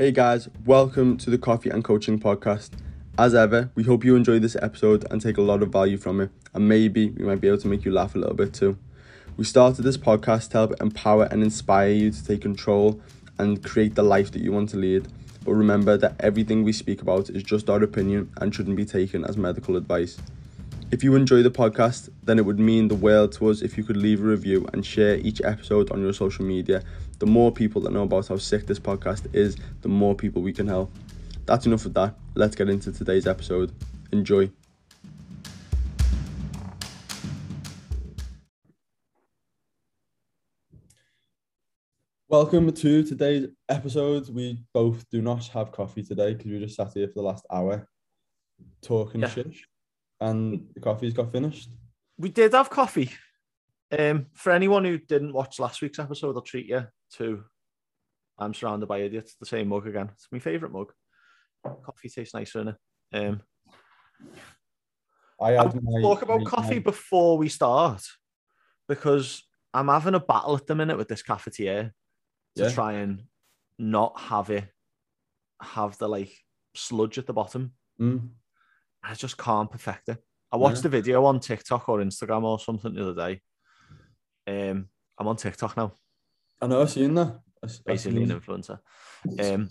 Hey guys, welcome to the Coffee and Coaching Podcast. As ever, we hope you enjoy this episode and take a lot of value from it, and maybe we might be able to make you laugh a little bit too. We started this podcast to help empower and inspire you to take control and create the life that you want to lead. But remember that everything we speak about is just our opinion and shouldn't be taken as medical advice. If you enjoy the podcast, then it would mean the world to us if you could leave a review and share each episode on your social media. The more people that know about how sick this podcast is, the more people we can help. That's enough of that. Let's get into today's episode. Enjoy. Welcome to today's episode. We both do not have coffee today because we just sat here for the last hour talking Yeah. shit, and the coffee's got finished. we did have coffee. Um, for anyone who didn't watch last week's episode, I'll treat you to I'm surrounded by idiots. The same mug again. It's my favourite mug. Coffee tastes nicer in it. Um, I had my, talk about my- coffee my- before we start because I'm having a battle at the minute with this cafetiere to Yeah. try and not have it have the like sludge at the bottom. Mm, I just can't perfect it. I watched Yeah. the video on TikTok or Instagram or something the other day. Um, I'm on TikTok now, I know. I've seen that. I s- I've basically an influencer. Um,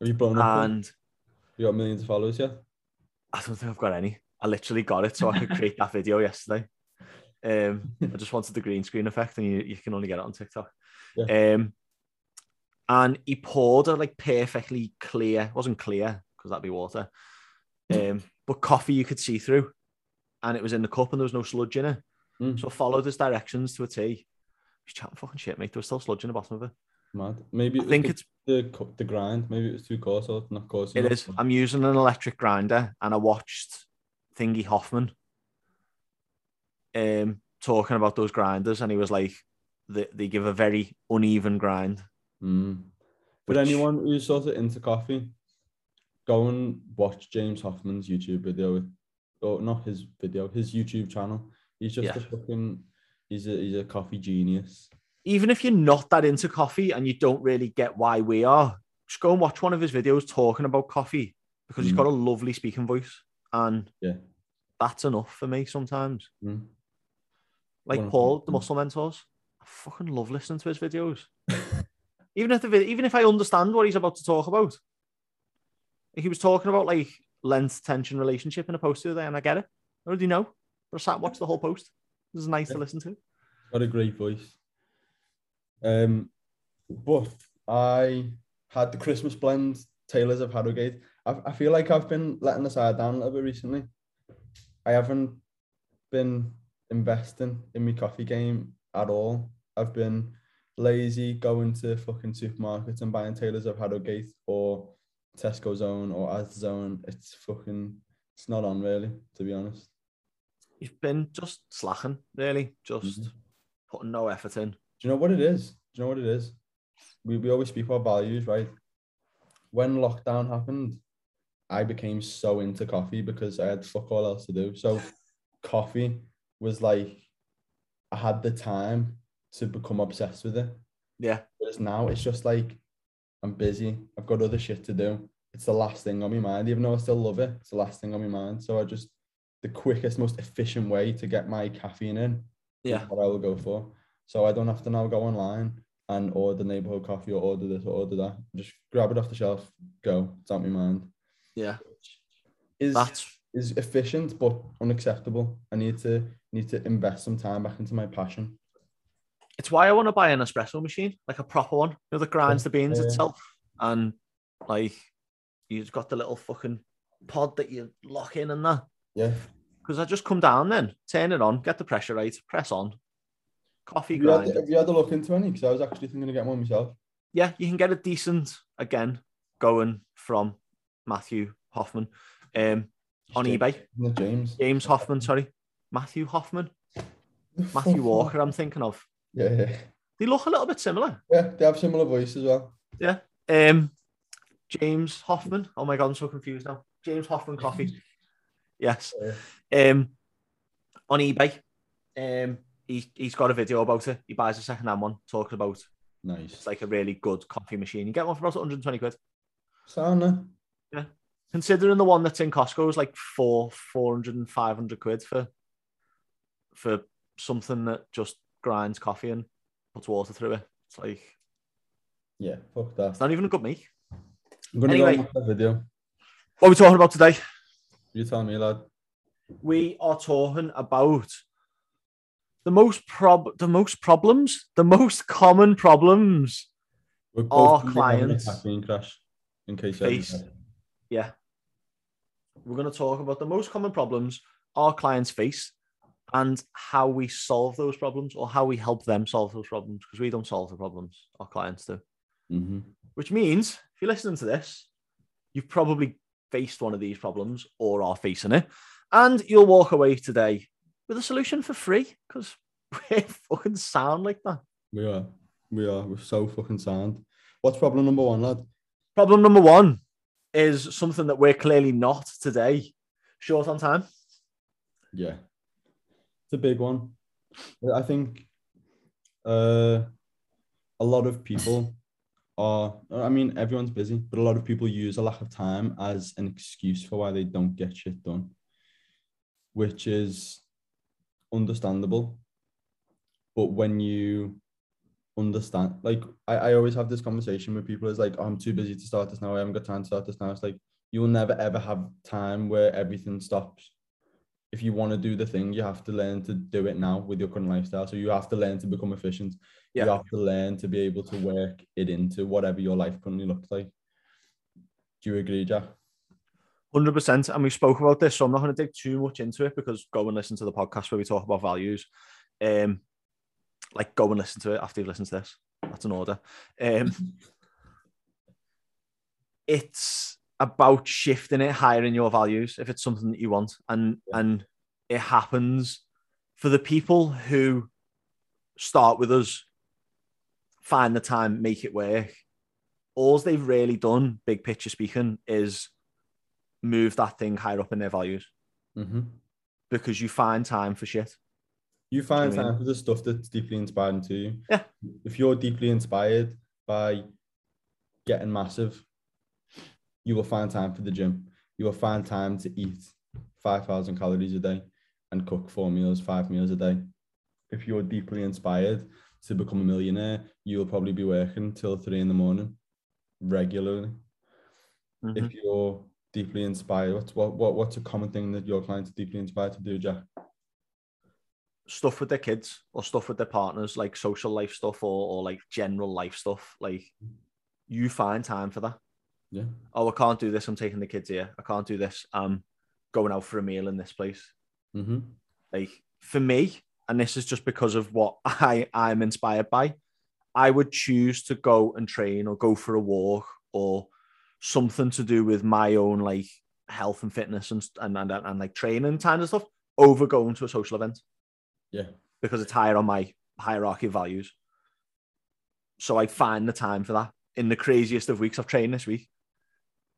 Have you blown up? and You got millions of followers, yeah? I don't think I've got any. I literally got it so I could create that video yesterday. Um, I just wanted the green screen effect, and you, you can only get it on TikTok. Um, and he poured a like perfectly clear, it wasn't clear because that'd be water, um, but coffee you could see through, and it was in the cup, and there was no sludge in it. Mm, So I followed his directions to a T. He's chatting fucking shit, mate. There was still sludge in the bottom of it. mad. Maybe I think the, it's the the grind. Maybe it was too coarse or not coarse. it is. I'm using an electric grinder, and I watched Thingy Hoffmann um talking about those grinders, and he was like, they, they give a very uneven grind. Mm. But Which- anyone who's sort of into coffee, go and watch James Hoffmann's YouTube video. With, or not his video, his YouTube channel. He's just Yeah. a fucking. He's a he's a coffee genius. Even if you're not that into coffee and you don't really get why we are, just go and watch one of his videos talking about coffee because he's got a lovely speaking voice, and Yeah. that's enough for me sometimes. Mm. like 100%. Paul, the muscle mentors. I fucking love listening to his videos. even if the even if I understand what he's about to talk about, he was talking about like length, tension, relationship in a post the other day, and I get it. I already know. But I sat and watched the whole post. It was nice Yeah. to listen to. Got a great voice. Um, but I had the Christmas blend Taylors of Harrogate. I, I feel like I've been letting the side down a little bit recently. I haven't been investing in my coffee game at all. I've been lazy going to fucking supermarkets and buying Taylors of Harrogate or Tesco Zone or As Zone. It's fucking, it's not on really, to be honest. You've been just slacking, really, just Mhm. putting no effort in. Do you know what it is? Do you know what it is? We, we always speak about values, right? When lockdown happened, I became so into coffee because I had fuck all else to do. So coffee was like I had the time to become obsessed with it. Yeah, Whereas now it's just like I'm busy. I've got other shit to do. It's the last thing on my mind, even though I still love it. It's the last thing on my mind. So I just the quickest, most efficient way to get my caffeine in yeah, what I will go for. So I don't have to now go online and order neighborhood coffee or order this or order that. Just grab it off the shelf, go. It's out my mind. yeah. Is That's is efficient but unacceptable. I need to need to invest some time back into my passion. it's why I want to buy an espresso machine, like a proper one, you know, that grinds the beans Yeah. itself. And like you've got the little fucking pod that you lock in and that. Yeah. Because I just come down then, turn it on, get the pressure right, press on, coffee Have you, had, grind. have you had a look into any? Because I was actually thinking of getting one myself. Yeah, you can get a decent Gaggia going from Matthew Hoffman um, on James- eBay. James. James Hoffmann, sorry. Matthew Hoffman. Matthew Walker, I'm thinking of. Yeah, yeah. They look a little bit similar. Yeah, they have similar voice as well. Yeah. Um, James Hoffmann. Oh my god, I'm so confused now. James Hoffmann coffee. Yes. Yeah. Um, on eBay. Um, he he's got a video about it. He buys a second hand one, talking about Nice. It's like a really good coffee machine. You get one for about 120 quid. Sauna. Yeah. Considering the one that's in Costco is like four, 400 and 500 quid for for something that just grinds coffee and puts water through it. It's like Yeah, fuck that. it's not even a good make. I'm gonna Anyway. go on with the video. What are we talking about today? You tell me, lad. We are talking about the most prob the most problems, the most common problems Our both gonna have an clients crash. In case face. Yeah. We're going to talk about the most common problems our clients face and how we solve those problems or how we help them solve those problems because we don't solve the problems our clients do. Mhm. Which means if you're listening to this, you've probably faced one of these problems or are facing it. And you'll walk away today with a solution for free because we're fucking sound like that. We are. We are. We're so fucking sound. What's problem number one, lad? Problem number one is something that we're clearly not today. Short on time. Yeah. It's a big one. I think uh, a lot of people are, I mean, everyone's busy, but a lot of people use a lack of time as an excuse for why they don't get shit done, which is understandable. But when you understand, like, I, I always have this conversation with people, is like, oh, I'm too busy to start this now. I haven't got time to start this now. It's like, you will never ever have time where everything stops if you want to do the thing, you have to learn to do it now with your current lifestyle. So you have to learn to become efficient. You have to learn to be able to work it into whatever your life currently looks like. Do you agree, Jack? Hundred percent, and we spoke about this, so I'm not going to dig too much into it because go and listen to the podcast where we talk about values. Um, like go and listen to it after you've listened to this. That's an order. Um, it's about shifting it higher in your values if it's something that you want, and Yeah. and it happens for the people who start with us, find the time, make it work. All they've really done, big picture speaking, is move that thing higher up in their values Mm-hmm. because you find time for shit. You find mean- time for the stuff that's deeply inspiring to you. Yeah. If you're deeply inspired by getting massive, you will find time for the gym. You will find time to eat 5,000 calories a day and cook four meals, five meals a day. If you're deeply inspired to become a millionaire, you'll probably be working till three in the morning regularly. Mhm. If you're deeply inspired, what's what, what what's a common thing that your clients are deeply inspired to do, Jack? Stuff with their kids or stuff with their partners, like social life stuff or, or like general life stuff. Like you find time for that. Yeah. Oh, I can't do this. I'm taking the kids here. I can't do this. I'm going out for a meal in this place. Mm-hmm. like for me and this is just because of what i i'm inspired by i would choose to go and train or go for a walk or something to do with my own like health and fitness and and, and, and like training kind of stuff over going to a social event Yeah. because it's higher on my hierarchy of values so i find the time for that in the craziest of weeks i've trained this week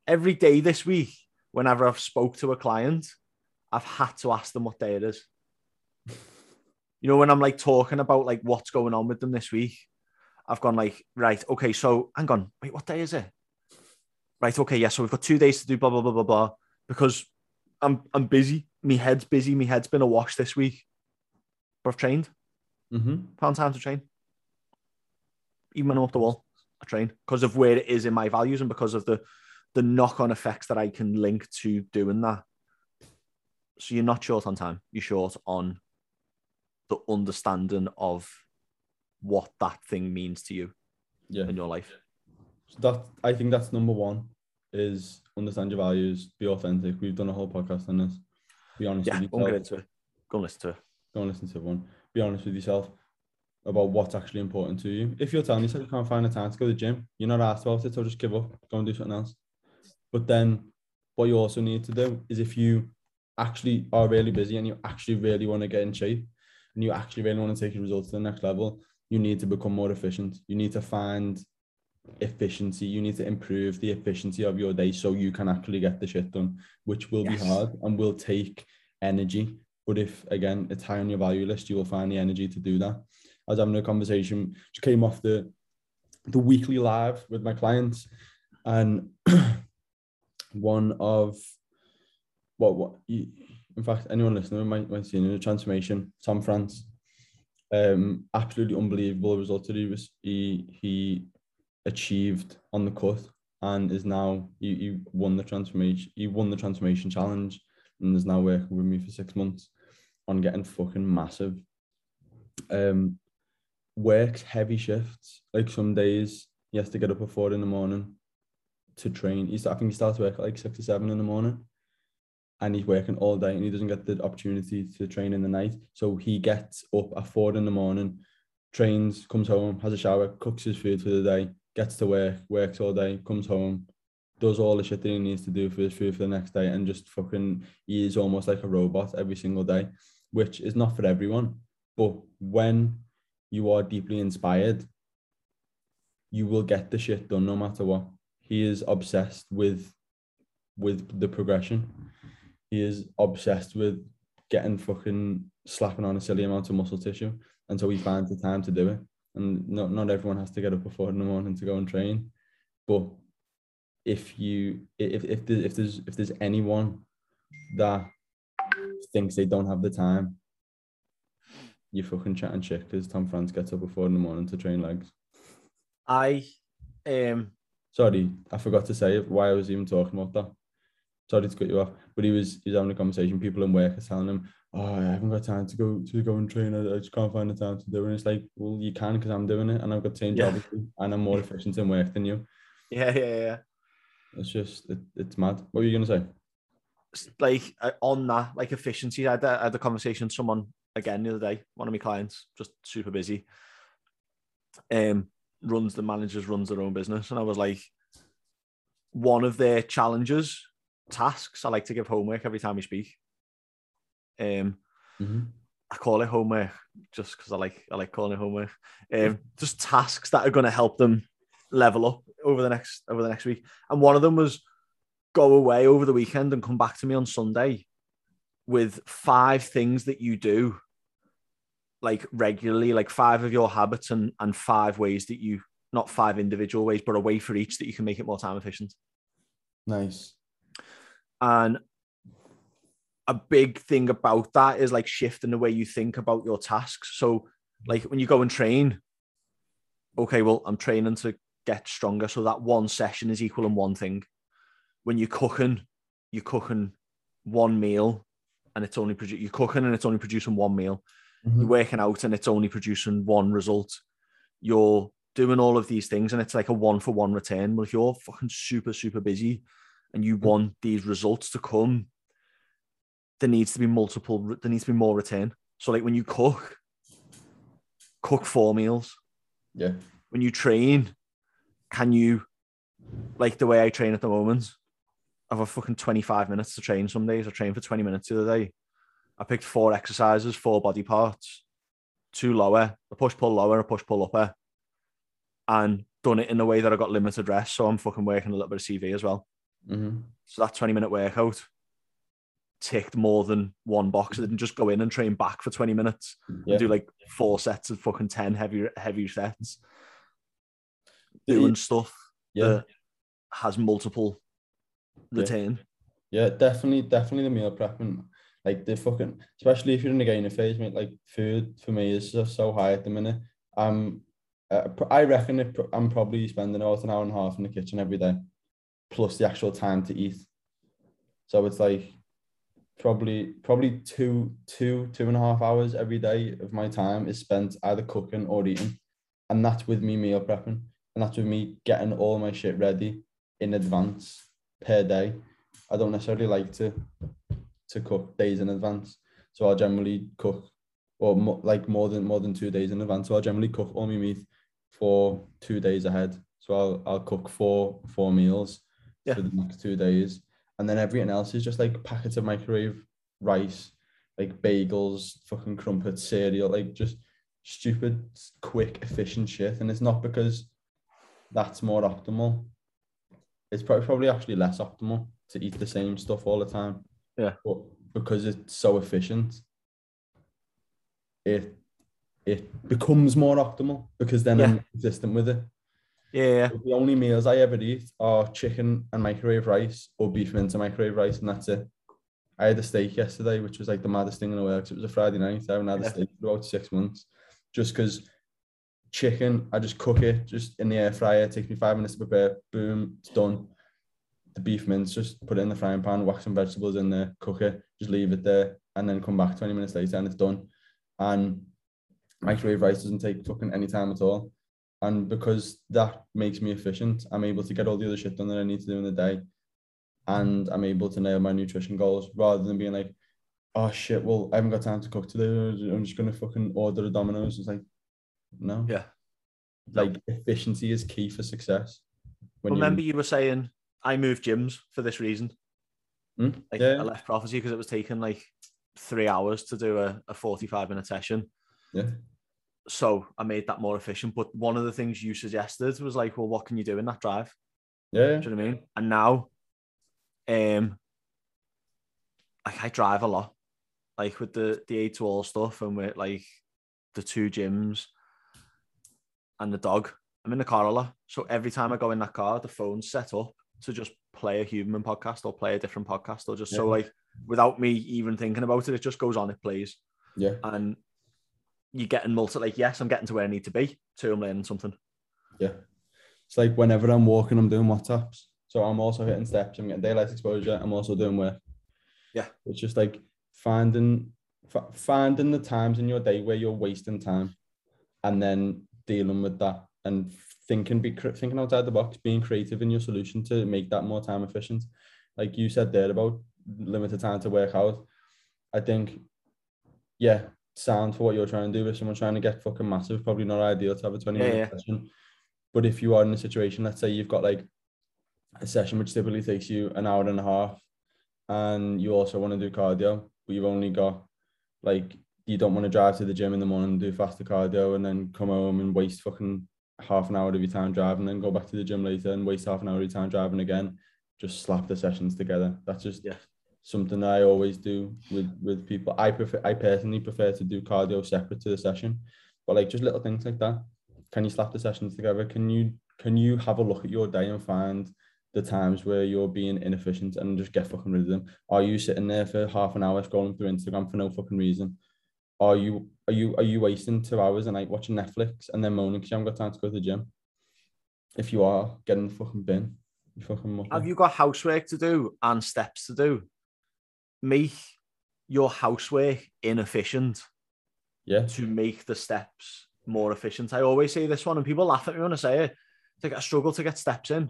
every day this week whenever i've spoke to a client I've had to ask them what day it is. You know, when I'm like talking about like what's going on with them this week, I've gone like, right, okay, so hang on, wait, what day is it? Right, okay, yeah, so we've got two days to do blah blah blah blah blah because I'm I'm busy. Me head's busy. Me head's been awash this week, but I've trained. Mm-hmm. Found time to train. Even when I'm up the wall, I train because of where it is in my values and because of the the knock on effects that I can link to doing that. So you're not short on time. You're short on the understanding of what that thing means to you Yeah. in your life. So that I think that's number one is understand your values, be authentic. We've done a whole podcast on this. Be honest Yeah, with go yourself. into it. Go and listen to it. Go and listen to everyone. Be honest with yourself about what's actually important to you. If you're telling yourself you can't find the time to go to the gym, you're not asked about it, so just give up, go and do something else. But then what you also need to do is if you actually are really busy and you actually really want to get in shape and you actually really want to take your results to the next level, you need to become more efficient. You need to find efficiency. You need to improve the efficiency of your day so you can actually get the shit done, which will Yes. be hard and will take energy. But if again it's high on your value list, you will find the energy to do that. I was having a conversation, which came off the the weekly live with my clients, and one of what what in fact anyone listening might might see in the transformation. Tom France, um, absolutely unbelievable result that he was he he achieved on the cut and is now he, he won the transformation he won the transformation challenge and is now working with me for six months on getting fucking massive. Um, works heavy shifts. Like some days he has to get up at four in the morning to train. He's I think he starts work at like six or seven in the morning. And he's working all day and he doesn't get the opportunity to train in the night. So he gets up at four in the morning, trains, comes home, has a shower, cooks his food for the day, gets to work, works all day, comes home, does all the shit that he needs to do for his food for the next day, and just fucking he is almost like a robot every single day, which is not for everyone. But when you are deeply inspired, you will get the shit done no matter what. He is obsessed with with the progression. He is obsessed with getting fucking slapping on a silly amount of muscle tissue until he finds the time to do it and not not everyone has to get up at four in the morning to go and train. But if you if if there's if there's if there's anyone that thinks they don't have the time, you fucking chatting shit because Tom France gets up at four in the morning to train legs. I um sorry, I forgot to say why I was even talking about that. Sorry to cut you off, but he was he's having a conversation. People in work are telling him, oh, I haven't got time to go to go and train. I, I just can't find the time to do it. And it's like, well, you can because I'm doing it and I've got the same yeah. job and I'm more efficient in work than you. Yeah, yeah, yeah. It's just, it, it's mad. What were you going to say? Like uh, on that, like efficiency, I had, I had a conversation with someone again the other day, one of my clients, just super busy. Um, runs the managers, runs their own business. And I was like, one of their challenges, tasks, I like to give homework every time we speak um, mm-hmm. I call it homework just because I like I like calling it homework. Um, just tasks that are going to help them level up over the next over the next week. And one of them was go away over the weekend and come back to me on Sunday with five things that you do like regularly, like five of your habits and and five ways that you not five individual ways, but a way for each that you can make it more time efficient. Nice. And a big thing about that is like shifting the way you think about your tasks. So, like when you go and train, okay, well, I'm training to get stronger. So that one session is equal in one thing. When you're cooking, you're cooking one meal and it's only produ- you're cooking and it's only producing one meal. Mm-hmm. You're working out and it's only producing one result. You're doing all of these things and it's like a one for one return. Well, if you're fucking super, super busy and you mm-hmm. want these results to come there needs to be multiple, there needs to be more return. So, like when you cook, cook four meals. Yeah. When you train, can you, like the way I train at the moment, I have a fucking 25 minutes to train some days. I train for 20 minutes the other day. I picked four exercises, four body parts, two lower, a push pull lower, a push pull upper, and done it in a way that I got limited rest. So I'm fucking working a little bit of CV as well. Mm-hmm. So that 20 minute workout ticked more than one box. I didn't just go in and train back for 20 minutes yeah. and do like four sets of fucking 10 heavy heavy sets. Doing stuff yeah. that has multiple retain. Yeah. yeah, definitely, definitely the meal prepping. Like the fucking, especially if you're in the gainer phase, mate. Like food for me is just so high at the minute. Um, uh, I reckon it, I'm probably spending about an hour and a half in the kitchen every day, plus the actual time to eat. So it's like probably probably two two two and a half hours every day of my time is spent either cooking or eating and that's with me meal prepping and that's with me getting all my shit ready in advance per day i don't necessarily like to to cook days in advance so i generally cook or mo- like more than more than two days in advance so i generally cook all my meat for two days ahead so i'll, I'll cook four four meals yeah. for the next two days and then everything else is just like packets of microwave rice, like bagels, fucking crumpets, cereal, like just stupid, quick, efficient shit. And it's not because that's more optimal. It's probably probably actually less optimal to eat the same stuff all the time. Yeah. But because it's so efficient, it it becomes more optimal because then yeah. I'm consistent with it. Yeah. The only meals I ever eat are chicken and microwave rice or beef mince and microwave rice, and that's it. I had a steak yesterday, which was like the maddest thing in the world. It was a Friday night. I haven't had a steak for about six months, just because chicken, I just cook it just in the air fryer. It takes me five minutes to prepare. Boom, it's done. The beef mince, just put it in the frying pan, whack some vegetables in there, cook it, just leave it there, and then come back 20 minutes later and it's done. And microwave rice doesn't take fucking any time at all. And because that makes me efficient, I'm able to get all the other shit done that I need to do in the day. And I'm able to nail my nutrition goals rather than being like, oh shit, well, I haven't got time to cook today. I'm just gonna fucking order a Domino's. It's like, no. Yeah. Like efficiency is key for success. Remember, you were saying I moved gyms for this reason. Hmm? Like Yeah. I left prophecy because it was taking like three hours to do a, a 45 minute session. Yeah. So I made that more efficient. But one of the things you suggested was like, well, what can you do in that drive? yeah, Do you know what I mean? And now, um, like I drive a lot, like with the the eight to all stuff and with like the two gyms and the dog. I'm in the car a lot, so every time I go in that car, the phone's set up to just play a Huberman podcast or play a different podcast or just so like without me even thinking about it, it just goes on. It plays, yeah, and you're getting multi. Like yes, I'm getting to where I need to be. Two, I'm learning something. yeah. It's like whenever I'm walking, I'm doing WhatsApps. So I'm also hitting steps. I'm getting daylight exposure. I'm also doing work. Yeah. It's just like finding f- finding the times in your day where you're wasting time, and then dealing with that and thinking be thinking outside the box, being creative in your solution to make that more time efficient. Like you said there about limited time to work out. I think, yeah, sound for what you're trying to do. If someone's trying to get fucking massive, probably not ideal to have a 20 Yeah, minute yeah. session. But if you are in a situation, let's say you've got like a session which typically takes you an hour and a half, and you also want to do cardio, but you've only got like you don't want to drive to the gym in the morning and do faster cardio and then come home and waste fucking half an hour of your time driving, then go back to the gym later and waste half an hour of your time driving again. Just slap the sessions together. That's just Yeah. something that I always do with with people. I prefer I personally prefer to do cardio separate to the session, but like just little things like that. Can you slap the sessions together? Can you can you have a look at your day and find the times where you're being inefficient and just get fucking rid of them? Are you sitting there for half an hour scrolling through Instagram for no fucking reason? Are you are you are you wasting two hours a night watching Netflix and then moaning because you haven't got time to go to the gym? If you are, get in the fucking bin. You fucking. Have you got housework to do and steps to do? Make your housework inefficient Yeah. to make the steps more efficient. I always say this one, and people laugh at me when I say it. It's like I struggle to get steps in.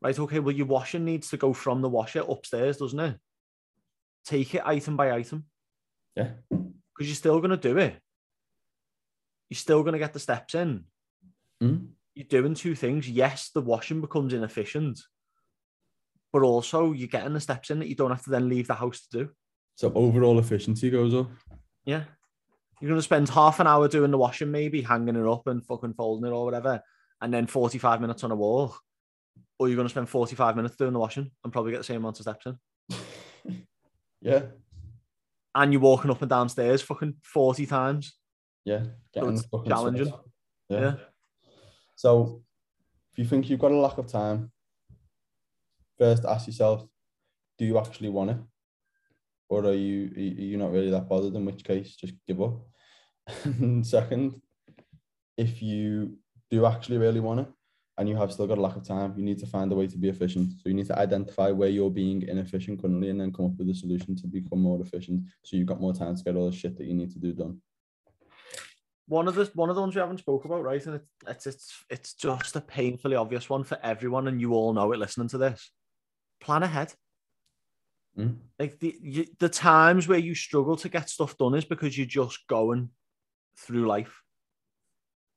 Right? Okay, well, your washing needs to go from the washer upstairs, doesn't it? Take it item by item Yeah. Because you're still going to do it. You're still going to get the steps in. Mm. You're doing two things. Yes, the washing becomes inefficient, but also you're getting the steps in that you don't have to then leave the house to do. So overall efficiency goes up. Yeah. You're going to spend half an hour doing the washing, maybe hanging it up and fucking folding it or whatever, and then 45 minutes on a walk. Or you're going to spend 45 minutes doing the washing and probably get the same amount of steps in. Yeah. And you're walking up and downstairs fucking 40 times. Yeah. Getting it's challenging. Yeah. Yeah. So if you think you've got a lack of time, first ask yourself, do you actually want it? Or are you are you not really that bothered? In which case, just give up. And second, if you do actually really want it and you have still got a lack of time, you need to find a way to be efficient. So you need to identify where you're being inefficient currently and then come up with a solution to become more efficient. So you've got more time to get all the shit that you need to do done. One of the one of the ones we haven't spoke about, right? And it's it's it's, it's just a painfully obvious one for everyone, and you all know it listening to this. Plan ahead. Mm. Like the you, the times where you struggle to get stuff done is because you're just going through life.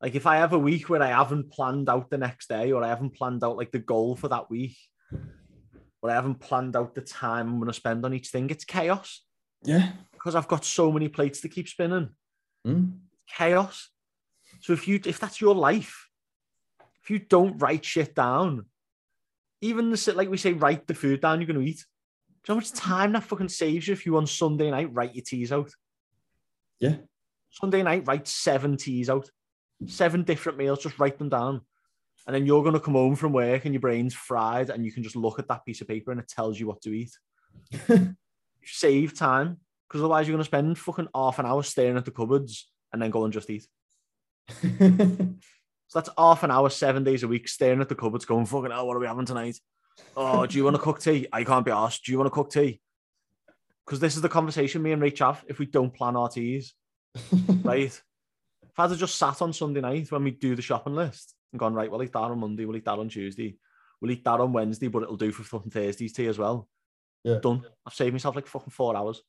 Like if I have a week where I haven't planned out the next day, or I haven't planned out like the goal for that week, or I haven't planned out the time I'm going to spend on each thing, it's chaos Yeah. because I've got so many plates to keep spinning. Mm. Chaos. So if you if that's your life, if you don't write shit down, even the sit like we say, write the food down you're going to eat. Do you know how much time that fucking saves you if you on Sunday night write your teas out? Yeah. Sunday night, write seven teas out, seven different meals, just write them down. And then you're going to come home from work and your brain's fried, and you can just look at that piece of paper and it tells you what to eat. Save time because otherwise you're going to spend fucking half an hour staring at the cupboards and then go and just eat. So that's half an hour, seven days a week, staring at the cupboards, going, fucking hell, what are we having tonight? Oh, do you want to cook tea? I can't be asked. Do you want to cook tea? Because this is the conversation me and Rach have if we don't plan our teas. right? If I had just sat on Sunday night when we do the shopping list and gone, right, we'll eat that on Monday, we'll eat that on Tuesday, we'll eat that on Wednesday, but it'll do for fucking Thursday's tea as well. Yeah. Done. I've saved myself like fucking four hours.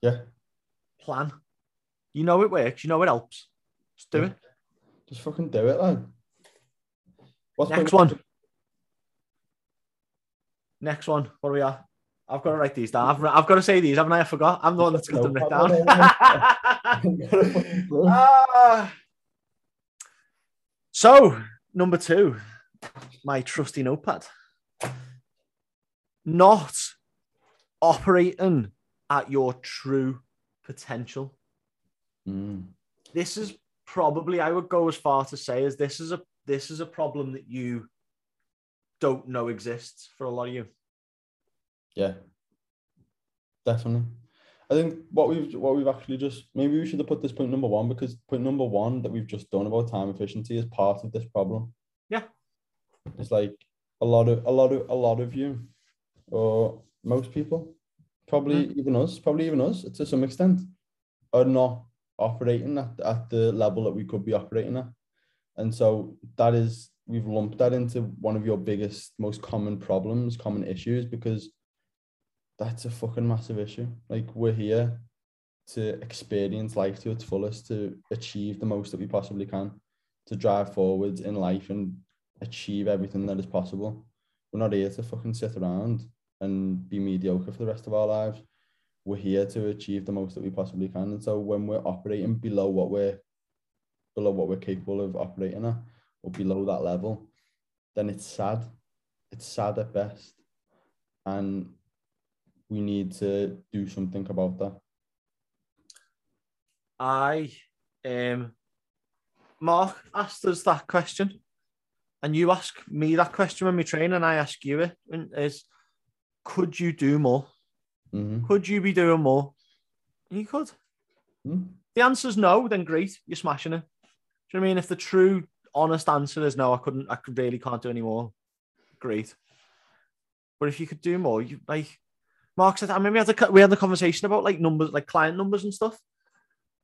Yeah. Plan. You know it works, you know it helps. Just do Yeah. it. Just fucking do it, lad. What's Next one. Next one. What are we at? I've got to write these down. I've, I've got to say these, haven't I? I forgot. I'm the one that's got them written down. Ah. so, number two, my trusty notepad. Not operating at your true potential. Mm. This is probably I would go as far to say as this is a this is a problem that you don't know exists for a lot of you. Yeah. Definitely. I think what we've what we've actually just maybe we should have put this point number one because point number one that we've just done about time efficiency is part of this problem. Yeah. It's like a lot of a lot of a lot of you, or most people, probably mm. even us, probably even us to some extent, are not operating at, at the level that we could be operating at. And so that is we've lumped that into one of your biggest, most common problems, common issues, because that's a fucking massive issue. Like we're here to experience life to its fullest, to achieve the most that we possibly can, to drive forwards in life and achieve everything that is possible. We're not here to fucking sit around and be mediocre for the rest of our lives. We're here to achieve the most that we possibly can. And so when we're operating below what we're below what we're capable of operating at or below that level, then it's sad. It's sad at best. And we need to do something about that. I um Mark asked us that question. And you ask me that question when we train, and I ask you it is could you do more? Mm-hmm. Could you be doing more? And you could. Mm. The answer's no, then great, you're smashing it. Do you know what I mean? If the true honest answer is no, I couldn't, I really can't do any more. Great. But if you could do more, you like Mark said, I mean, we had a we had a conversation about like numbers, like client numbers and stuff.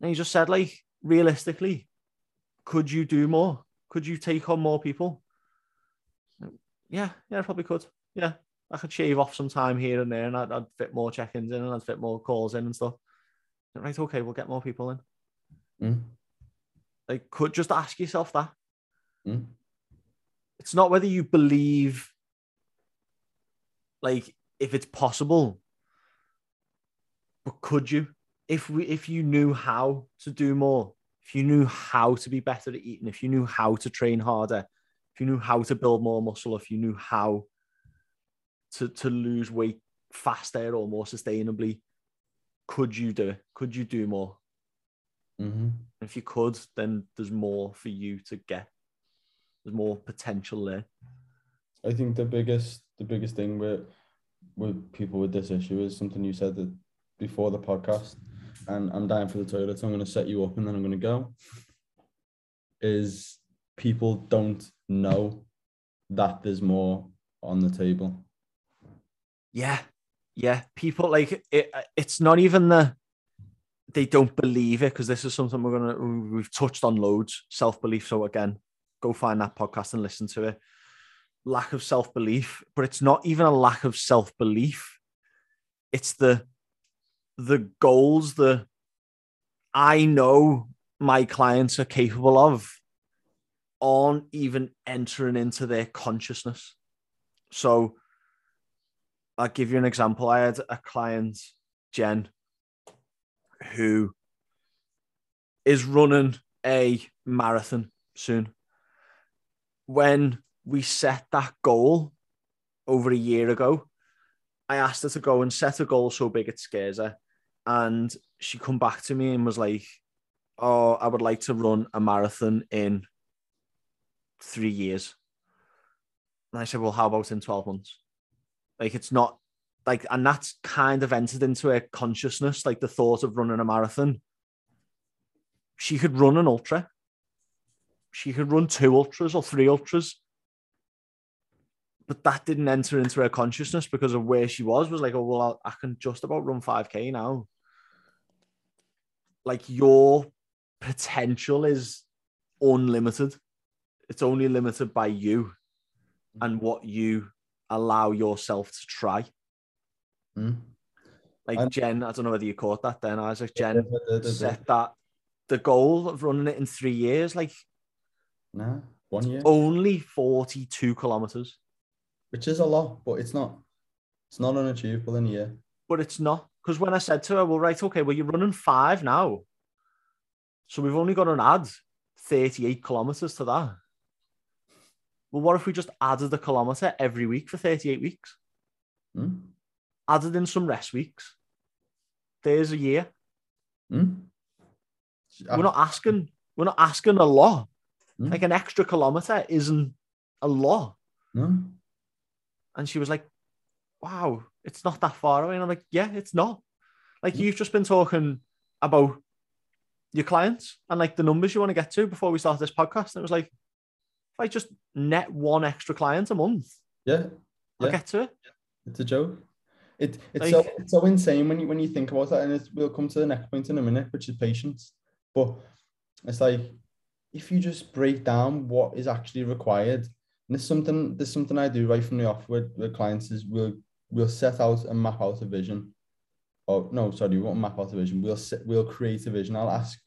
And he just said, like, realistically, could you do more? Could you take on more people? Yeah, yeah, I probably could. Yeah. I could shave off some time here and there and I'd, I'd fit more check-ins in and I'd fit more calls in and stuff. Right, okay, we'll get more people in. Mm. Like, could just ask yourself that. Mm. It's not whether you believe, like, if it's possible, but could you? If we, if you knew how to do more, if you knew how to be better at eating, if you knew how to train harder, if you knew how to build more muscle, if you knew how to to lose weight faster or more sustainably, could you do it? Could you do more? Mm-hmm. If you could, then there's more for you to get. There's more potential there. I think the biggest the biggest thing with with people with this issue is something you said that before the podcast, and I'm dying for the toilet, so I'm going to set you up and then I'm going to go. Is people don't know that there's more on the table. Yeah, yeah. People like it. It's not even the they don't believe it because this is something we're gonna we've touched on loads self belief. So again, go find that podcast and listen to it. Lack of self belief, but it's not even a lack of self belief. It's the the goals the I know my clients are capable of aren't even entering into their consciousness. So I'll give you an example. I had a client, Jen, who is running a marathon soon. When we set that goal over a year ago, I asked her to go and set a goal so big it scares her. And she come back to me and was like, Oh, I would like to run a marathon in three years. And I said, well, how about in 12 months? Like, it's not like, and that's kind of entered into her consciousness, like the thought of running a marathon. She could run an ultra. She could run two ultras or three ultras. But that didn't enter into her consciousness because of where she was. Was like, oh well, I can just about run 5k now. Like your potential is unlimited. It's only limited by you and what you allow yourself to try. Mm. Like Jen, I don't know whether you caught that then, Isaac. Jen set that the goal of running it in three years, like Nah, one year, only 42 kilometers. Which is a lot, but it's not. It's not unachievable in a year. But it's not. Because when I said to her, well, right, okay, well, you're running five now. So we've only got to add 38 kilometers to that. Well, what if we just added a kilometer every week for 38 weeks? Hmm? Added in some rest weeks. There's a year. Hmm? We're not asking, we're not asking a lot. Hmm? Like an extra kilometer isn't a lot. No. And she was like, wow, it's not that far away. And I'm like, yeah, it's not. Like mm. you've just been talking about your clients and like the numbers you want to get to before we start this podcast. And it was like, if I just net one extra client a month, Yeah, I'll get to it. it's a joke. It it's so it's so insane when you when you think about that, and it's, we'll come to the next point in a minute, which is patience. But it's like if you just break down what is actually required, and there's something there's something I do right from the off with, with clients is we'll we'll set out and map out a vision. Oh no, sorry, we won't map out a vision. We'll set, we'll create a vision. I'll ask,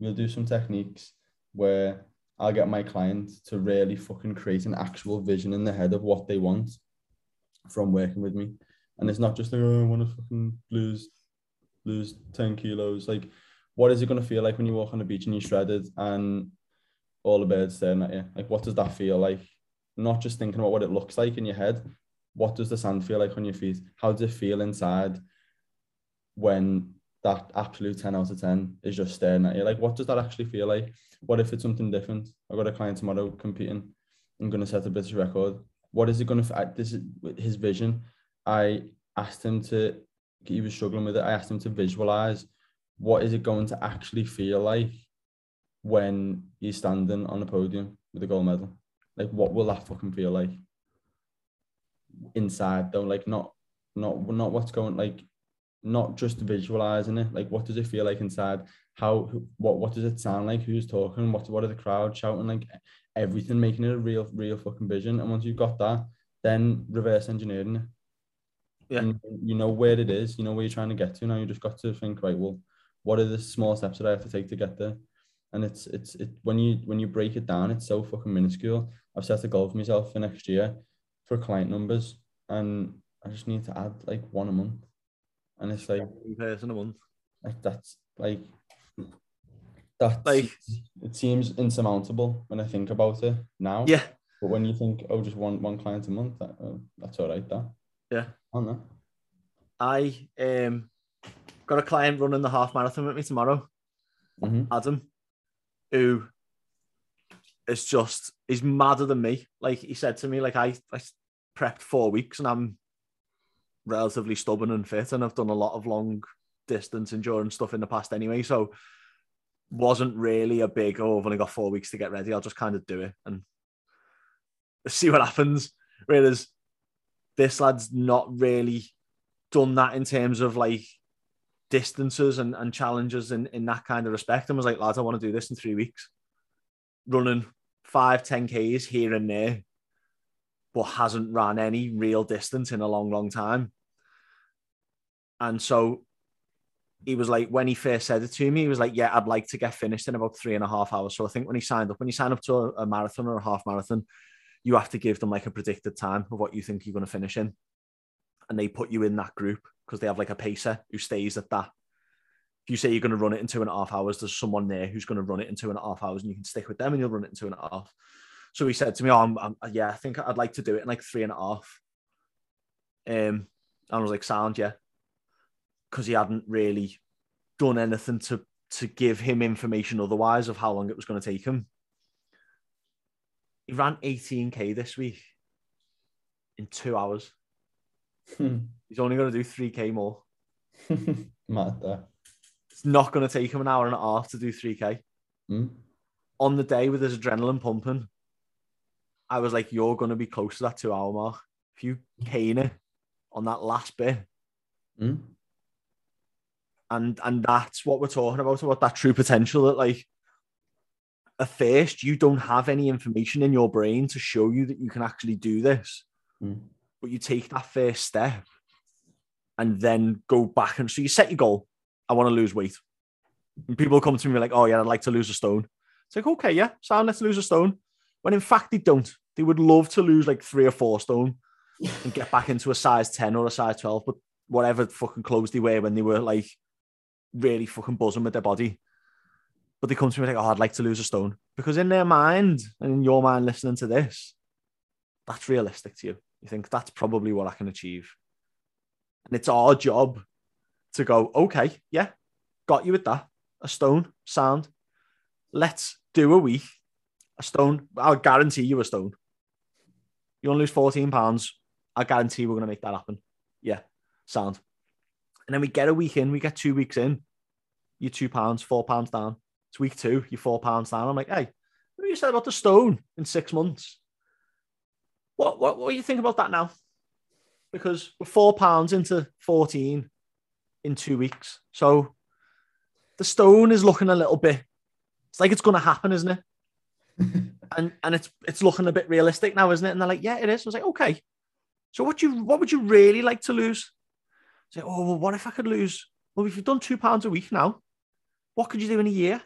we'll do some techniques where I'll get my client to really fucking create an actual vision in their head of what they want from working with me. And it's not just like, oh, I want to fucking lose lose 10 kilos. Like, what is it going to feel like when you walk on the beach and you're shredded and all the birds staring at you? Like, what does that feel like? Not just thinking about what it looks like in your head. What does the sand feel like on your feet? How does it feel inside when that absolute 10 out of 10 is just staring at you? Like, what does that actually feel like? What if it's something different? I've got a client tomorrow competing. I'm going to set a British record. What is it going to, this is his vision. I asked him to, he was struggling with it. I asked him to visualize what is it going to actually feel like when he's standing on the podium with a gold medal? Like, what will that fucking feel like inside though? Like, not, not, not what's going, like, not just visualizing it. Like, what does it feel like inside? How, what, what does it sound like? Who's talking? What, what are the crowd shouting? Like, everything, making it a real, real fucking vision. And once you've got that, then reverse engineering it. Yeah. And you know where it is, you know where you're trying to get to. Now you just got to think, right, well, what are the small steps that I have to take to get there? And it's it's it when you when you break it down, it's so fucking minuscule. I've set a goal for myself for next year for client numbers, and I just need to add like one a month. And it's like One person a month. like that's like that Like- it seems insurmountable when I think about it now. Yeah. But when you think, oh, just one one client a month, that, oh, that's all right. That Yeah. I don't know. I um got a client running the half marathon with me tomorrow. Mhm. Adam, who is just he's madder than me. Like he said to me, like I, I prepped four weeks and I'm relatively stubborn and fit, and I've done a lot of long distance endurance stuff in the past anyway. So wasn't really a big oh I've only got four weeks to get ready. I'll just kind of do it and see what happens. Whereas this lad's not really done that in terms of like distances and, and challenges in, in that kind of respect and was like, lads, I want to do this in three weeks. Running five, 10 Ks here and there, but hasn't ran any real distance in a long, long time. And so he was like, when he first said it to me, he was like, Yeah, I'd like to get finished in about three and a half hours. So I think when he signed up, when you sign up to a, a marathon or a half marathon, you have to give them like a predicted time of what you think you're going to finish in. And they put you in that group because they have like a pacer who stays at that. If you say you're going to run it in two and a half hours, there's someone there who's going to run it in two and a half hours and you can stick with them and you'll run it in two and a half. So he said to me, Oh, I'm, I'm, yeah, I think I'd like to do it in like three and a half. Um, and I was like, Sound, yeah. Because he hadn't really done anything to to give him information otherwise of how long it was going to take him. He ran 18k this week in two hours. Hmm. He's only going to do 3K more. Mad. It's not going to take him an hour and a half to do 3K. Hmm. On the day with his adrenaline pumping, I was like, you're going to be close to that two hour mark. If you cane it on that last bit, Hmm. and and that's what we're talking about about that true potential that like at first you don't have any information in your brain to show you that you can actually do this Hmm. but you take that first step and then go back and so you set your goal i want to lose weight and people come to me like oh yeah i'd like to lose a stone it's like okay yeah so let's lose a stone when in fact they don't they would love to lose like three or four stone and get back into a size 10 or a size 12 but whatever fucking clothes they wear when they were like really fucking buzzing with their body. But they come to me like, oh, I'd like to lose a stone. Because in their mind and in your mind listening to this, that's realistic to you. You think that's probably what I can achieve. And it's our job to go, okay, yeah, got you with that. A stone, sound. Let's do a week. A stone, I'll guarantee you a stone. You want to lose 14 pounds, I guarantee we're going to make that happen. Yeah, sound. And then we get a week in, we get two weeks in, you're two pounds, four pounds down. It's week two, you're four pounds down. I'm like, hey, what you said about the stone in six months? What, what, what do you think about that now? Because we're four pounds into 14 in two weeks. So the stone is looking a little bit, it's like it's going to happen, isn't it? and and it's it's looking a bit realistic now, isn't it? And they're like, yeah, it is. I was like, okay. So what you what would you really like to lose? Say, oh well, what if I could lose? Well, if you've done two pounds a week now, what could you do in a year?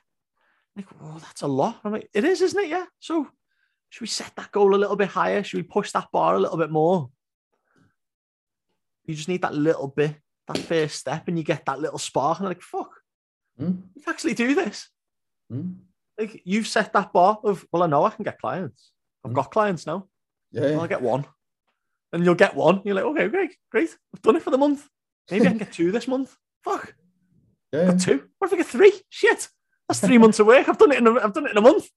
i Like, oh, that's a lot. I'm like, it is, isn't it? Yeah. So should we set that goal a little bit higher? Should we push that bar a little bit more? You just need that little bit, that first step, and you get that little spark, and like, fuck, Hmm. you can actually do this. Hmm. Like you've set that bar of, well, I know I can get clients. I've Mm. got clients now. Yeah. Well, I'll get one. And you'll get one. You're like, okay, great, great. I've done it for the month. Maybe I can get two this month. Fuck. Yeah. Got two. What if I get three? Shit. That's three months of work. I've done it in a, I've done it in a month.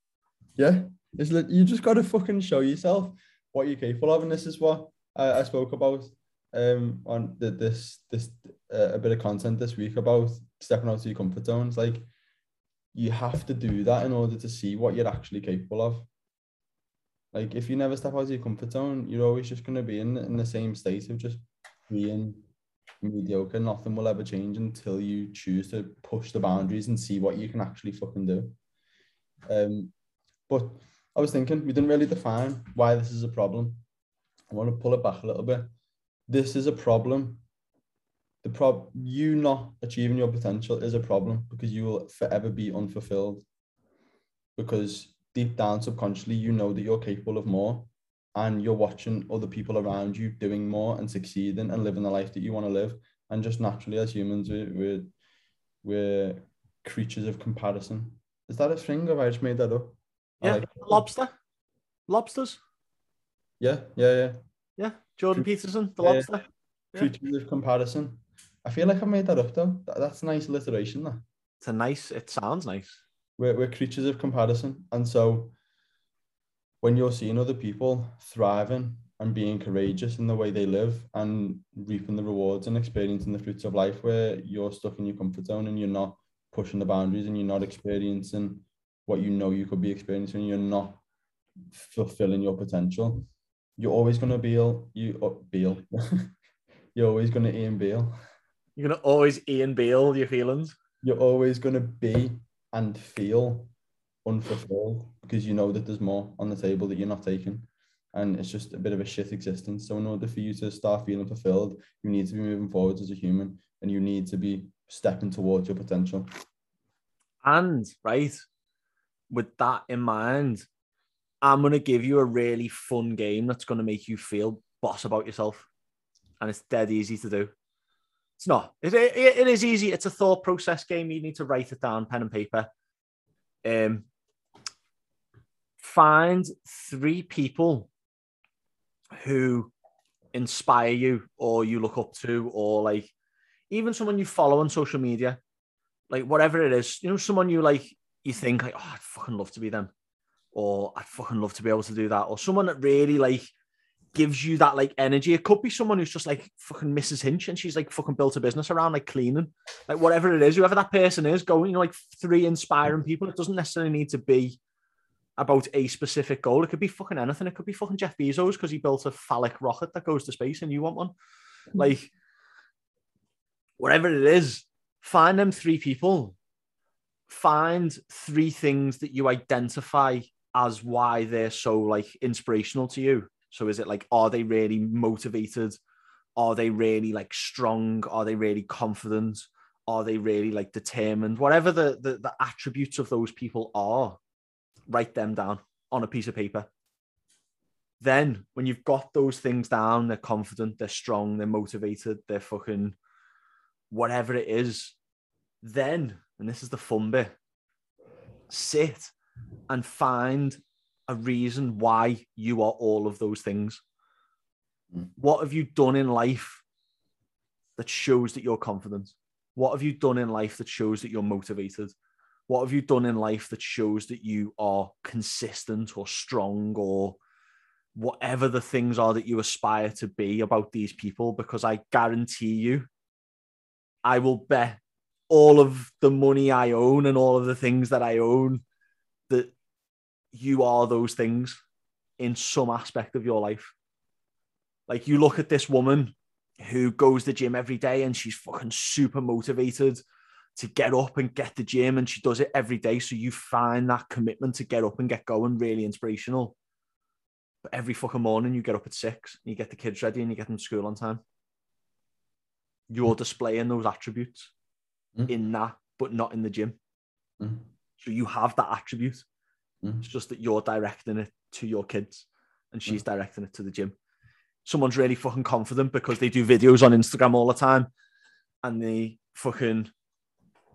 Yeah. It's like, you just got to fucking show yourself what you're capable of, and this is what I, I spoke about um on the, this this uh, a bit of content this week about stepping out of your comfort zones. Like you have to do that in order to see what you're actually capable of. Like if you never step out of your comfort zone, you're always just gonna be in in the same state of just being mediocre. Nothing will ever change until you choose to push the boundaries and see what you can actually fucking do. Um, but I was thinking we didn't really define why this is a problem. I want to pull it back a little bit. This is a problem. The prob you not achieving your potential is a problem because you will forever be unfulfilled. Because deep down subconsciously you know that you're capable of more and you're watching other people around you doing more and succeeding and living the life that you want to live. And just naturally as humans we're we're, we're creatures of comparison. Is that a thing or have I just made that up? Yeah. like. Lobster. Lobsters. Yeah, yeah, yeah. Yeah. Jordan Peterson, the Yeah. lobster. Yeah. Creatures of comparison. I feel like I made that up though. That, that's nice alliteration. That It's a nice, it sounds nice. we're, we're creatures of comparison, and so when you're seeing other people thriving and being courageous in the way they live and reaping the rewards and experiencing the fruits of life, where you're stuck in your comfort zone and you're not pushing the boundaries and you're not experiencing what you know you could be experiencing, you're not fulfilling your potential. You're always gonna be you uh, Beal. you're always gonna Ian Beale. You're gonna always Ian Beale your feelings. you're always going to be and feel unfulfilled because you know that there's more on the table that you're not taking. And it's just a bit of a shit existence. So, in order for you to start feeling fulfilled, you need to be moving forwards as a human and you need to be stepping towards your potential. And right, with that in mind, I'm gonna give you a really fun game that's gonna make you feel boss about yourself, and it's dead easy to do. It's not. It, it, it is easy. It's a thought process game. You need to write it down, pen and paper. Um, find three people who inspire you, or you look up to, or like even someone you follow on social media like whatever it is, you know, someone you like, you think like, oh, I'd fucking love to be them, or I'd fucking love to be able to do that, or someone that really like gives you that like energy. It could be someone who's just like fucking Mrs. Hinch and she's like fucking built a business around like cleaning, like whatever it is, whoever that person is, going, you know, like three inspiring people. It doesn't necessarily need to be about a specific goal. It could be fucking anything. It could be fucking Jeff Bezos because he built a phallic rocket that goes to space and you want one. Hmm. Like, whatever it is, find them three people. Find three things that you identify as why they're so like inspirational to you. So is it like, are they really motivated? Are they really like strong? Are they really confident? Are they really like determined? Whatever the, the, the attributes of those people are, write them down on a piece of paper. Then, when you've got those things down, they're confident, they're strong, they're motivated, they're fucking whatever it is. Then, and this is the fun bit, sit and find a reason why you are all of those things. Mm. What have you done in life that shows that you're confident? What have you done in life that shows that you're motivated? What have you done in life that shows that you are consistent or strong or whatever the things are that you aspire to be about these people? Because I guarantee you, I will bet all of the money I own and all of the things that I own you are those things in some aspect of your life. Like you look at this woman who goes to the gym every day and she's fucking super motivated to get up and get the gym and she does it every day. So you find that commitment to get up and get going really inspirational. But every fucking morning you get up at six and you get the kids ready and you get them to school on time. You're displaying those attributes mm. in that, but not in the gym. Mm. So you have that attribute. Mm. It's just that you're directing it to your kids and she's mm. directing it to the gym. Someone's really fucking confident because they do videos on Instagram all the time and they fucking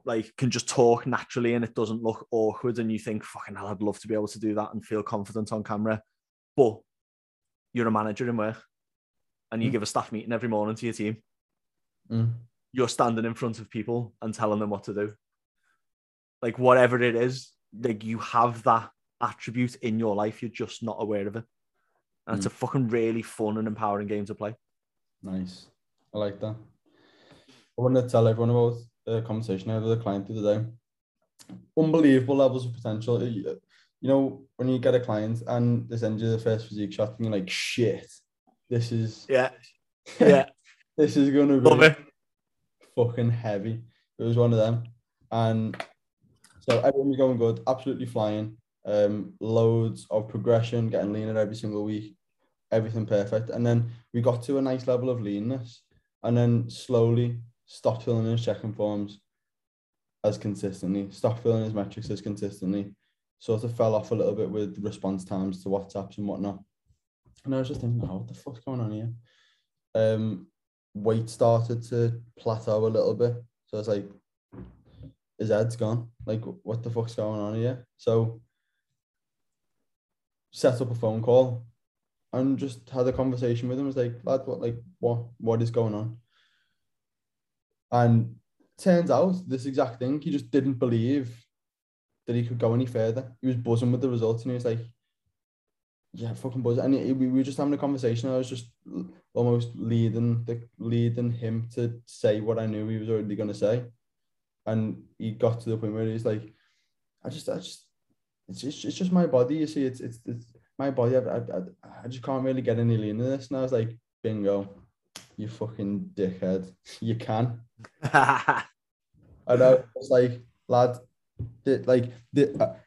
like can just talk naturally and it doesn't look awkward and you think fucking hell I'd love to be able to do that and feel confident on camera but you're a manager in work and you mm. give a staff meeting every morning to your team mm. you're standing in front of people and telling them what to do like whatever it is like you have that attribute in your life you're just not aware of it and mm. it's a fucking really fun and empowering game to play nice I like that I want to tell everyone about a conversation I had with a client the other day. Unbelievable levels of potential. You know, when you get a client and they send you the first physique shot, and you're like, shit, this is yeah, yeah, this is gonna be Love it. fucking heavy. It was one of them, and so everything was going good, absolutely flying. Um, loads of progression, getting leaner every single week, everything perfect. And then we got to a nice level of leanness, and then slowly stopped filling his checking forms as consistently, stopped filling his metrics as consistently, sort of fell off a little bit with response times to WhatsApps and whatnot. And I was just thinking, oh, what the fuck's going on here? Um, weight started to plateau a little bit. So it's like, his head's gone. Like, what the fuck's going on here? So set up a phone call and just had a conversation with him. I was like, lad, what like what what is going on? And turns out this exact thing, he just didn't believe that he could go any further. He was buzzing with the results and he was like, yeah, fucking buzzing. And we were just having a conversation. I was just almost leading the leading him to say what I knew he was already going to say. And he got to the point where he's like, I just, I just, it's just, it's just my body. You see, it's, it's, it's my body. I, I, I just can't really get any lean in this. And I was like, bingo you fucking dickhead. You can. I know. It's like, lad, like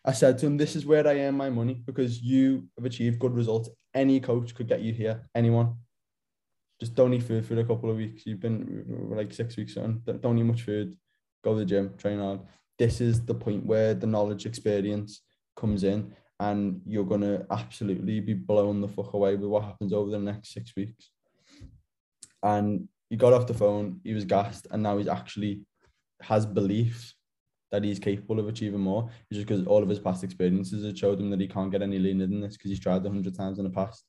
I said to him, this is where I earn my money because you have achieved good results. Any coach could get you here. Anyone. Just don't eat food for a couple of weeks. You've been like six weeks on. Don't eat much food. Go to the gym. Train hard. This is the point where the knowledge experience comes in, and you're gonna absolutely be blown the fuck away with what happens over the next six weeks and he got off the phone. He was gassed, and now he's actually has belief that he's capable of achieving more. It's just because all of his past experiences have showed him that he can't get any leaner than this because he's tried a hundred times in the past,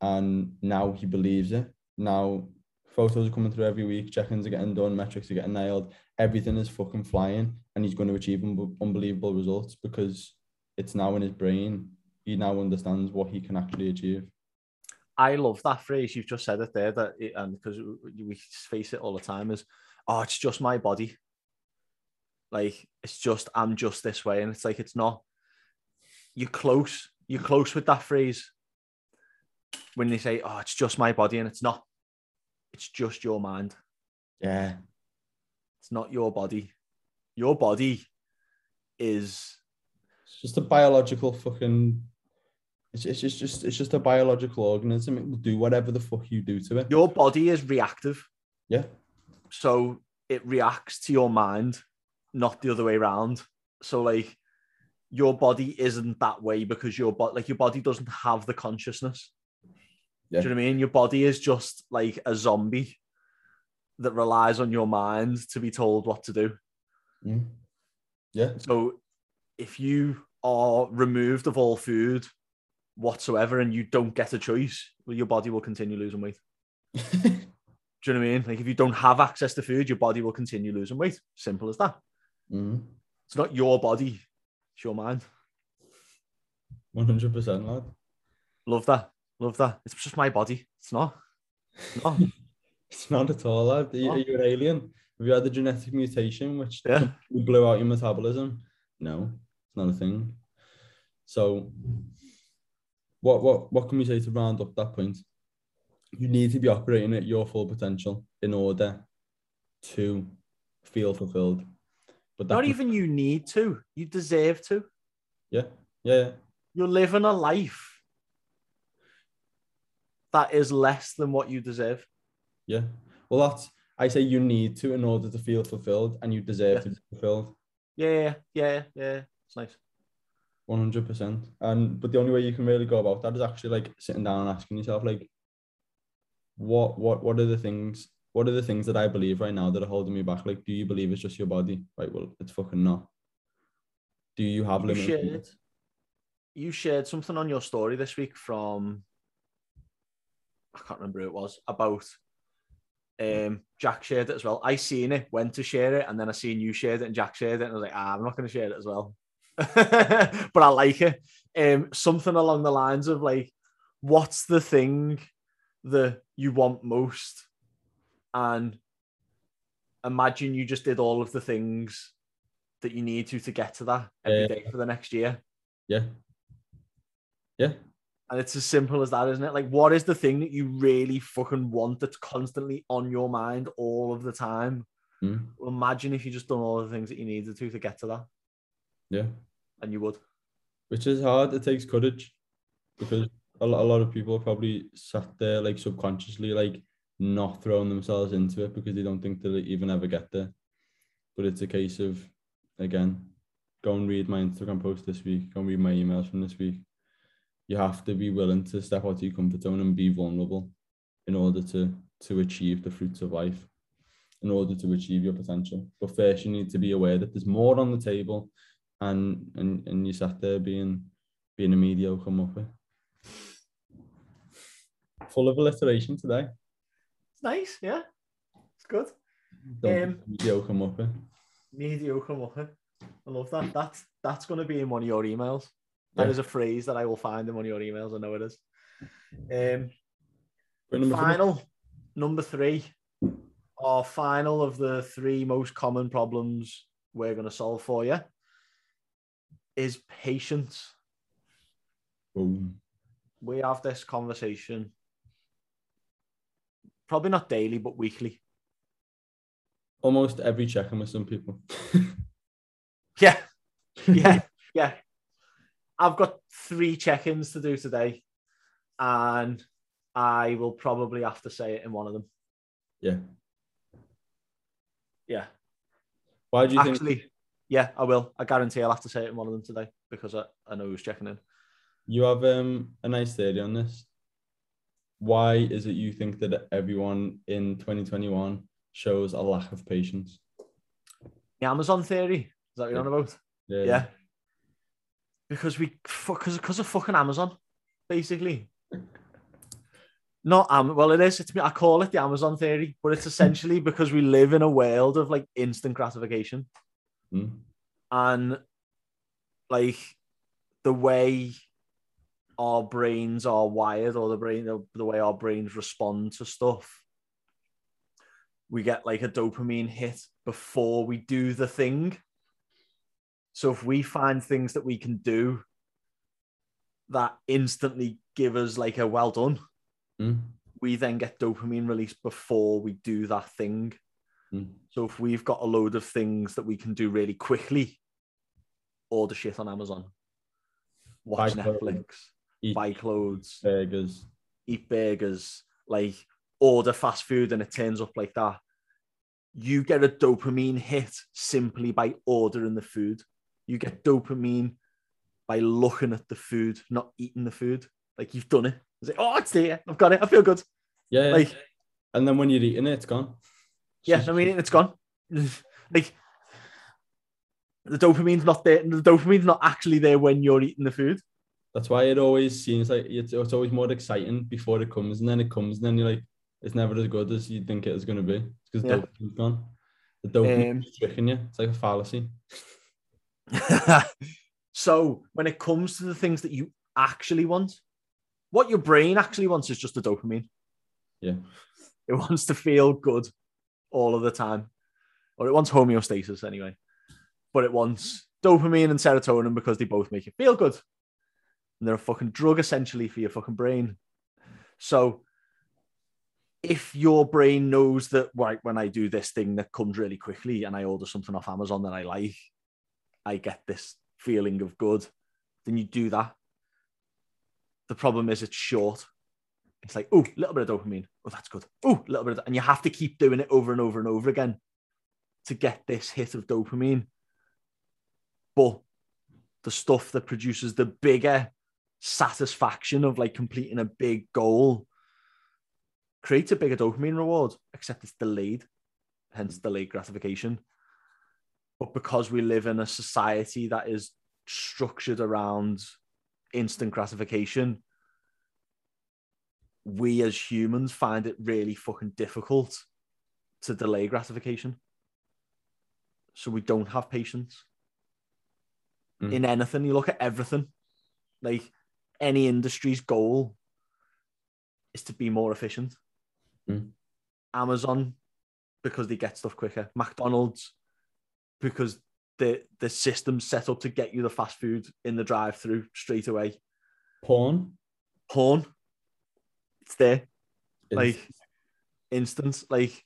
and now he believes it. Now photos are coming through every week, check-ins are getting done, metrics are getting nailed, everything is fucking flying, and he's going to achieve unbelievable results because it's now in his brain. He now understands what he can actually achieve. I love that phrase. You've just said it there that, it, and because we face it all the time is, oh, it's just my body. Like it's just I'm just this way, and it's like it's not. You're close. You're close with that phrase. When they say, "Oh, it's just my body," and it's not. It's just your mind. Yeah. It's not your body. Your body is. Just a biological fucking. It's, it's just, just it's just a biological organism. It will do whatever the fuck you do to it. Your body is reactive. Yeah. So it reacts to your mind not the other way around. So like your body isn't that way because your body like your body doesn't have the consciousness. Yeah. Do you know what I mean? Your body is just like a zombie that relies on your mind to be told what to do. Mm. Yeah. So if you are removed of all food whatsoever and you don't get a choice, well, your body will continue losing weight. do you know what I mean? Like if you don't have access to food, your body will continue losing weight. Simple as that. Mm-hmm. It's not your body, it's your mind. 100%, lad. Love that. Love that. It's just my body. It's not. No. it's not at all, lad. Are you, are you an alien? Have you had a genetic mutation which yeah. blew out your metabolism? No, it's not a thing. So, what what what can we say to round up that point? You need to be operating at your full potential in order to feel fulfilled. But not even you need to. You deserve to. Yeah. yeah. Yeah. You're living a life that is less than what you deserve. Yeah. Well, that's I say you need to in order to feel fulfilled, and you deserve yeah. to be fulfilled. Yeah, yeah, yeah. It's nice. One hundred percent. And but the only way you can really go about that is actually like sitting down and asking yourself, like, what, what, what are the things what are the things that I believe right now that are holding me back? Like, do you believe it's just your body? Right, well, it's fucking not. Do you have limits? You shared, you shared something on your story this week from I can't remember who it was about um, Jack shared it as well. I seen it, went to share it, and then I seen you shared it and Jack shared it, and I was like, ah, I'm not going to share it as well. but I like it. Um, something along the lines of like, what's the thing that you want most and imagine you just did all of the things that you need to to get to that every day for the next year. Yeah. Yeah. And it's as simple as that, isn't it? Like, what is the thing that you really fucking want that's constantly on your mind all of the time? Mm. Well, imagine if you just done all the things that you needed to to get to that. Yeah. And you would. Which is hard. It takes courage because a lot, a lot of people probably sat there like subconsciously, like, not throwing themselves into it because they don't think they'll even ever get there. But it's a case of, again, go and read my Instagram post this week, go and read my emails from this week. You have to be willing to step out of your comfort zone and be vulnerable in order to to achieve the fruits of life, in order to achieve your potential. But first, you need to be aware that there's more on the table, and and and you sat there being being a mediocre muppet. Full of alliteration today. It's nice, yeah. It's good. Um, mediocre muppet. Mediocre muppet. I love that. That's that's going to be in one of your emails. That yeah. is a phrase that I will find in one of your emails. I know it is. Um, number final, three. number three. Our final of the three most common problems we're going to solve for you is patience. Boom. We have this conversation Probably not daily, but weekly. Almost every check-in with some people. yeah, yeah, yeah. I've got three check-ins to do today, and I will probably have to say it in one of them. Yeah. Yeah. Why do you Actually, think... yeah, I will. I guarantee I'll have to say it in one of them today because I, I know who's checking in. You have um, a nice theory on this why is it you think that everyone in 2021 shows a lack of patience? The Amazon theory. Is that what you're yeah. on about? Yeah. yeah. Because we, because because of fucking Amazon, basically. Not um, well, it is. It's me. I call it the Amazon theory, but it's essentially because we live in a world of like instant gratification, mm. and like the way our brains are wired or the brain the, the way our brains respond to stuff we get like a dopamine hit before we do the thing so if we find things that we can do that instantly give us like a well done Mm. we then get dopamine release before we do that thing Mm. So if we've got a load of things that we can do really quickly order shit on amazon watch Buy clothes. netflix Eat buy clothes burgers. eat burgers, like order fast food and it turns up like that. You get a dopamine hit simply by ordering the food. You get dopamine by looking at the food, not eating the food. Like you've done it. It's like, oh, it's there. I've got it. I feel good. Yeah, yeah. Like, and then when you're eating it, it's gone. Yeah, I mean, it's gone. like the dopamine's not there. The dopamine's not actually there when you're eating the food. That's why it always seems like it's, it's always more exciting before it comes, and then it comes, and then you're like, it's never as good as you think it is going to be because Yeah. the dopamine's gone. The dopamine's Um, tricking you. It's like a fallacy. so when it comes to the things that you actually want, what your brain actually wants is just the dopamine. Yeah. It wants to feel good all of the time. Or it wants homeostasis anyway. But it wants dopamine and serotonin because they both make you feel good. And they're a fucking drug essentially for your fucking brain. So if your brain knows that right when I do this thing that comes really quickly and I order something off Amazon that I like, I get this feeling of good, then you do that. The problem is it's short. It's like, oh, a little bit of dopamine. Oh, that's good. Oh, a little bit of, and you have to keep doing it over and over and over again to get this hit of dopamine. But the stuff that produces the bigger satisfaction of like completing a big goal creates a bigger dopamine reward, except it's delayed, hence mm. delayed gratification. But because we live in a society that is structured around instant gratification, we as humans find it really fucking difficult to delay gratification. So we don't have patience Mm. in anything. You look at everything, like any industry's goal is to be more efficient. Mm. Amazon, because they get stuff quicker. McDonald's, because the the system's set up to get you the fast food in the drive-through straight away. Porn. Porn, it's there, like instance. like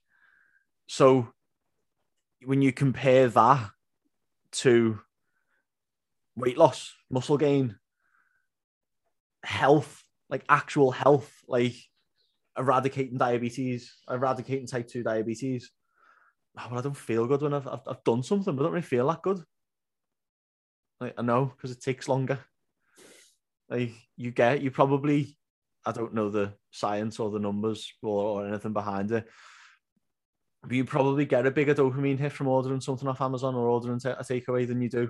so. When you compare that to weight loss, muscle gain, health, like actual health, like eradicating diabetes, eradicating type 2 diabetes. Oh, well, I don't feel good when I've, I've, I've done something, but I don't really feel that good. Like, I know because it takes longer. Like you get, you probably, I don't know the science or the numbers or, or anything behind it, but you probably get a bigger dopamine hit from ordering something off Amazon or ordering ta- a takeaway than you do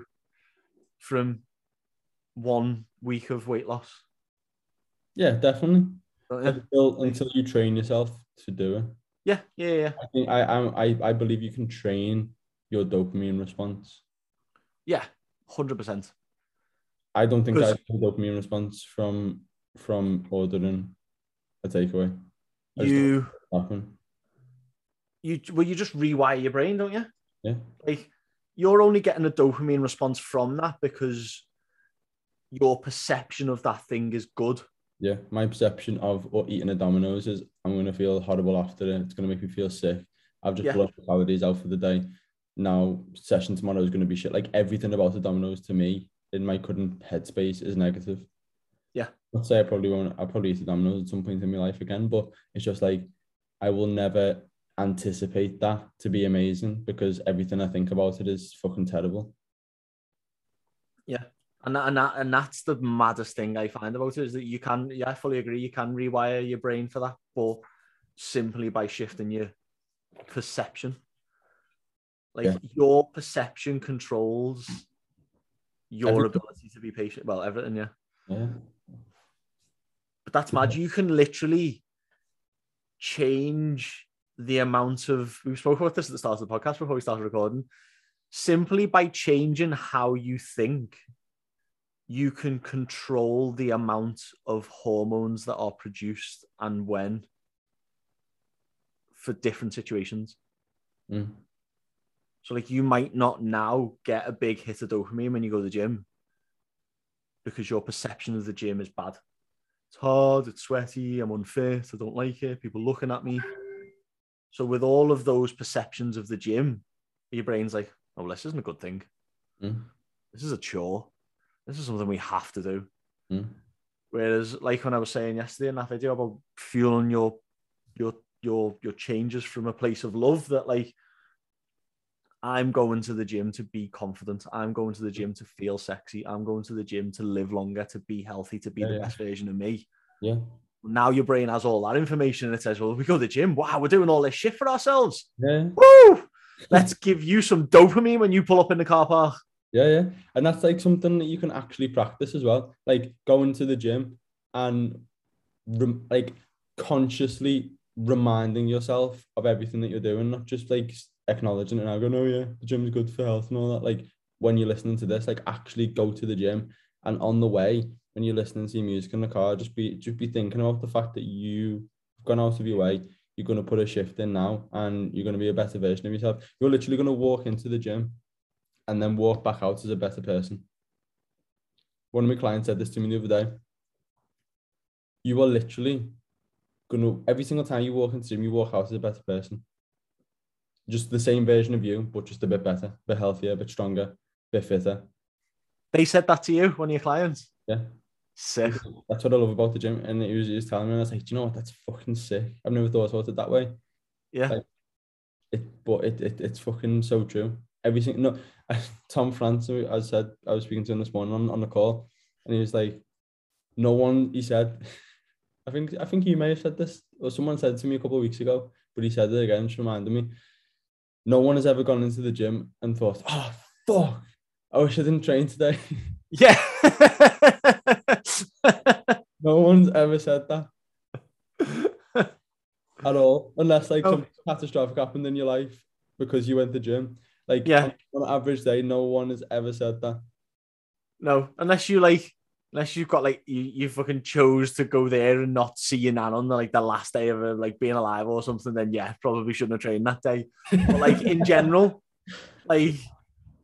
from one week of weight loss. yeah, definitely. Until, until you train yourself to do it. Yeah, yeah, yeah, I think I I I believe you can train your dopamine response. yeah, hundred percent. I don't think I have a dopamine response from from ordering a takeaway. I You, happen. you, well, you just rewire your brain, don't you? Yeah. Like you're only getting a dopamine response from that because your perception of that thing is good. Yeah, my perception of or eating a Domino's is I'm gonna feel horrible after it. It's gonna make me feel sick. I've just Yeah. blown the calories out for the day. Now session tomorrow is gonna be shit. Like everything about the Domino's to me in my current headspace is negative. Yeah. Let's say I probably won't. I'll probably eat the Domino's at some point in my life again, but it's just like I will never anticipate that to be amazing because everything I think about it is fucking terrible. Yeah. And that, and that, and that's the maddest thing I find about it is that you can, yeah, I fully agree. You can rewire your brain for that, but simply by shifting your perception. Like Yeah. your perception controls your Everything. ability to be patient. Well, everything, yeah. Yeah. But that's mad. You can literally change the amount of. We spoke about this at the start of the podcast before we started recording. Simply by changing how you think, you can control the amount of hormones that are produced and when for different situations. Mm. So, like, you might not now get a big hit of dopamine when you go to the gym because your perception of the gym is bad. It's hard, it's sweaty, I'm unfit, I don't like it, people looking at me. So, with all of those perceptions of the gym, your brain's like, oh, well, this isn't a good thing. Mm. This is a chore. This is something we have to do. Mm. Whereas, like when I was saying yesterday in that video about fueling your your your your changes from a place of love, that like I'm going to the gym to be confident. I'm going to the gym to feel sexy. I'm going to the gym to live longer, to be healthy, to be Yeah, the yeah. best version of me. Yeah. Now your brain has all that information and it says, well, we go to the gym. Wow, we're doing all this shit for ourselves. Yeah. Woo! Let's give you some dopamine when you pull up in the car park. Yeah, yeah. And that's like something that you can actually practice as well. Like going to the gym and like consciously reminding yourself of everything that you're doing, not just like acknowledging it and I go, no, oh, yeah, the gym's good for health and all that. Like when you're listening to this, like actually go to the gym and on the way, when you're listening to your music in the car, just be just be thinking about the fact that you've gone out of your way. You're gonna put a shift in now and you're gonna be a better version of yourself. You're literally gonna walk into the gym and then walk back out as a better person. One of my clients said this to me the other day. You are literally gonna every single time you walk into the gym, you walk out as a better person. Just the same version of you, but just a bit better, a bit healthier, a bit stronger, a bit fitter. They said that to you, one of your clients. Yeah. Sick. That's what I love about the gym. And he was, he was telling me, and I was like, Do you know what? That's fucking sick. I've never thought about it that way. Yeah. Like- It, but it, it it's fucking so true. Everything. No, Tom France, I said I was speaking to him this morning on, on the call, and he was like, "No one." He said, "I think I think you may have said this, or someone said to me a couple of weeks ago, but he said it again. Just reminded me. No one has ever gone into the gym and thought, "Oh fuck, I wish I didn't train today." Yeah. no one's ever said that at all, unless like Oh. something catastrophic happened in your life because you went to the gym. Like Yeah. on, on an average day, no one has ever said that. no, unless you like, unless you've got like you, you fucking chose to go there and not see your nan on the like the last day of like being alive or something, then yeah, probably shouldn't have trained that day. But like in general, like if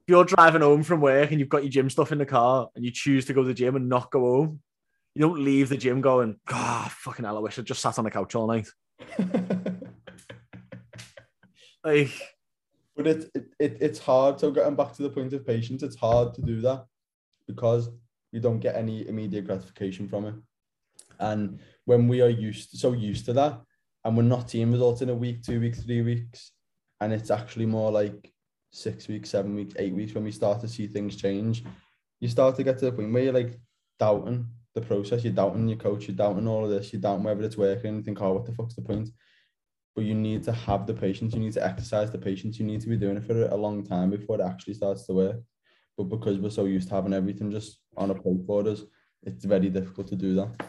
you're driving home from work and you've got your gym stuff in the car and you choose to go to the gym and not go home, you don't leave the gym going, God, fucking hell, I wish I just sat on the couch all night. Like, But it, it, it it's hard. So getting back to the point of patience, it's hard to do that because you don't get any immediate gratification from it. And when we are used so used to that, and we're not seeing results in a week, two weeks, three weeks, and it's actually more like six weeks, seven weeks, eight weeks when we start to see things change, you start to get to the point where you're like doubting the process, you're doubting your coach, you're doubting all of this, you're doubting whether it's working, you think, oh, what the fuck's the point? but you need to have the patience. You need to exercise the patience. You need to be doing it for a long time before it actually starts to work. But because we're so used to having everything just on a plate for us, it's very difficult to do that.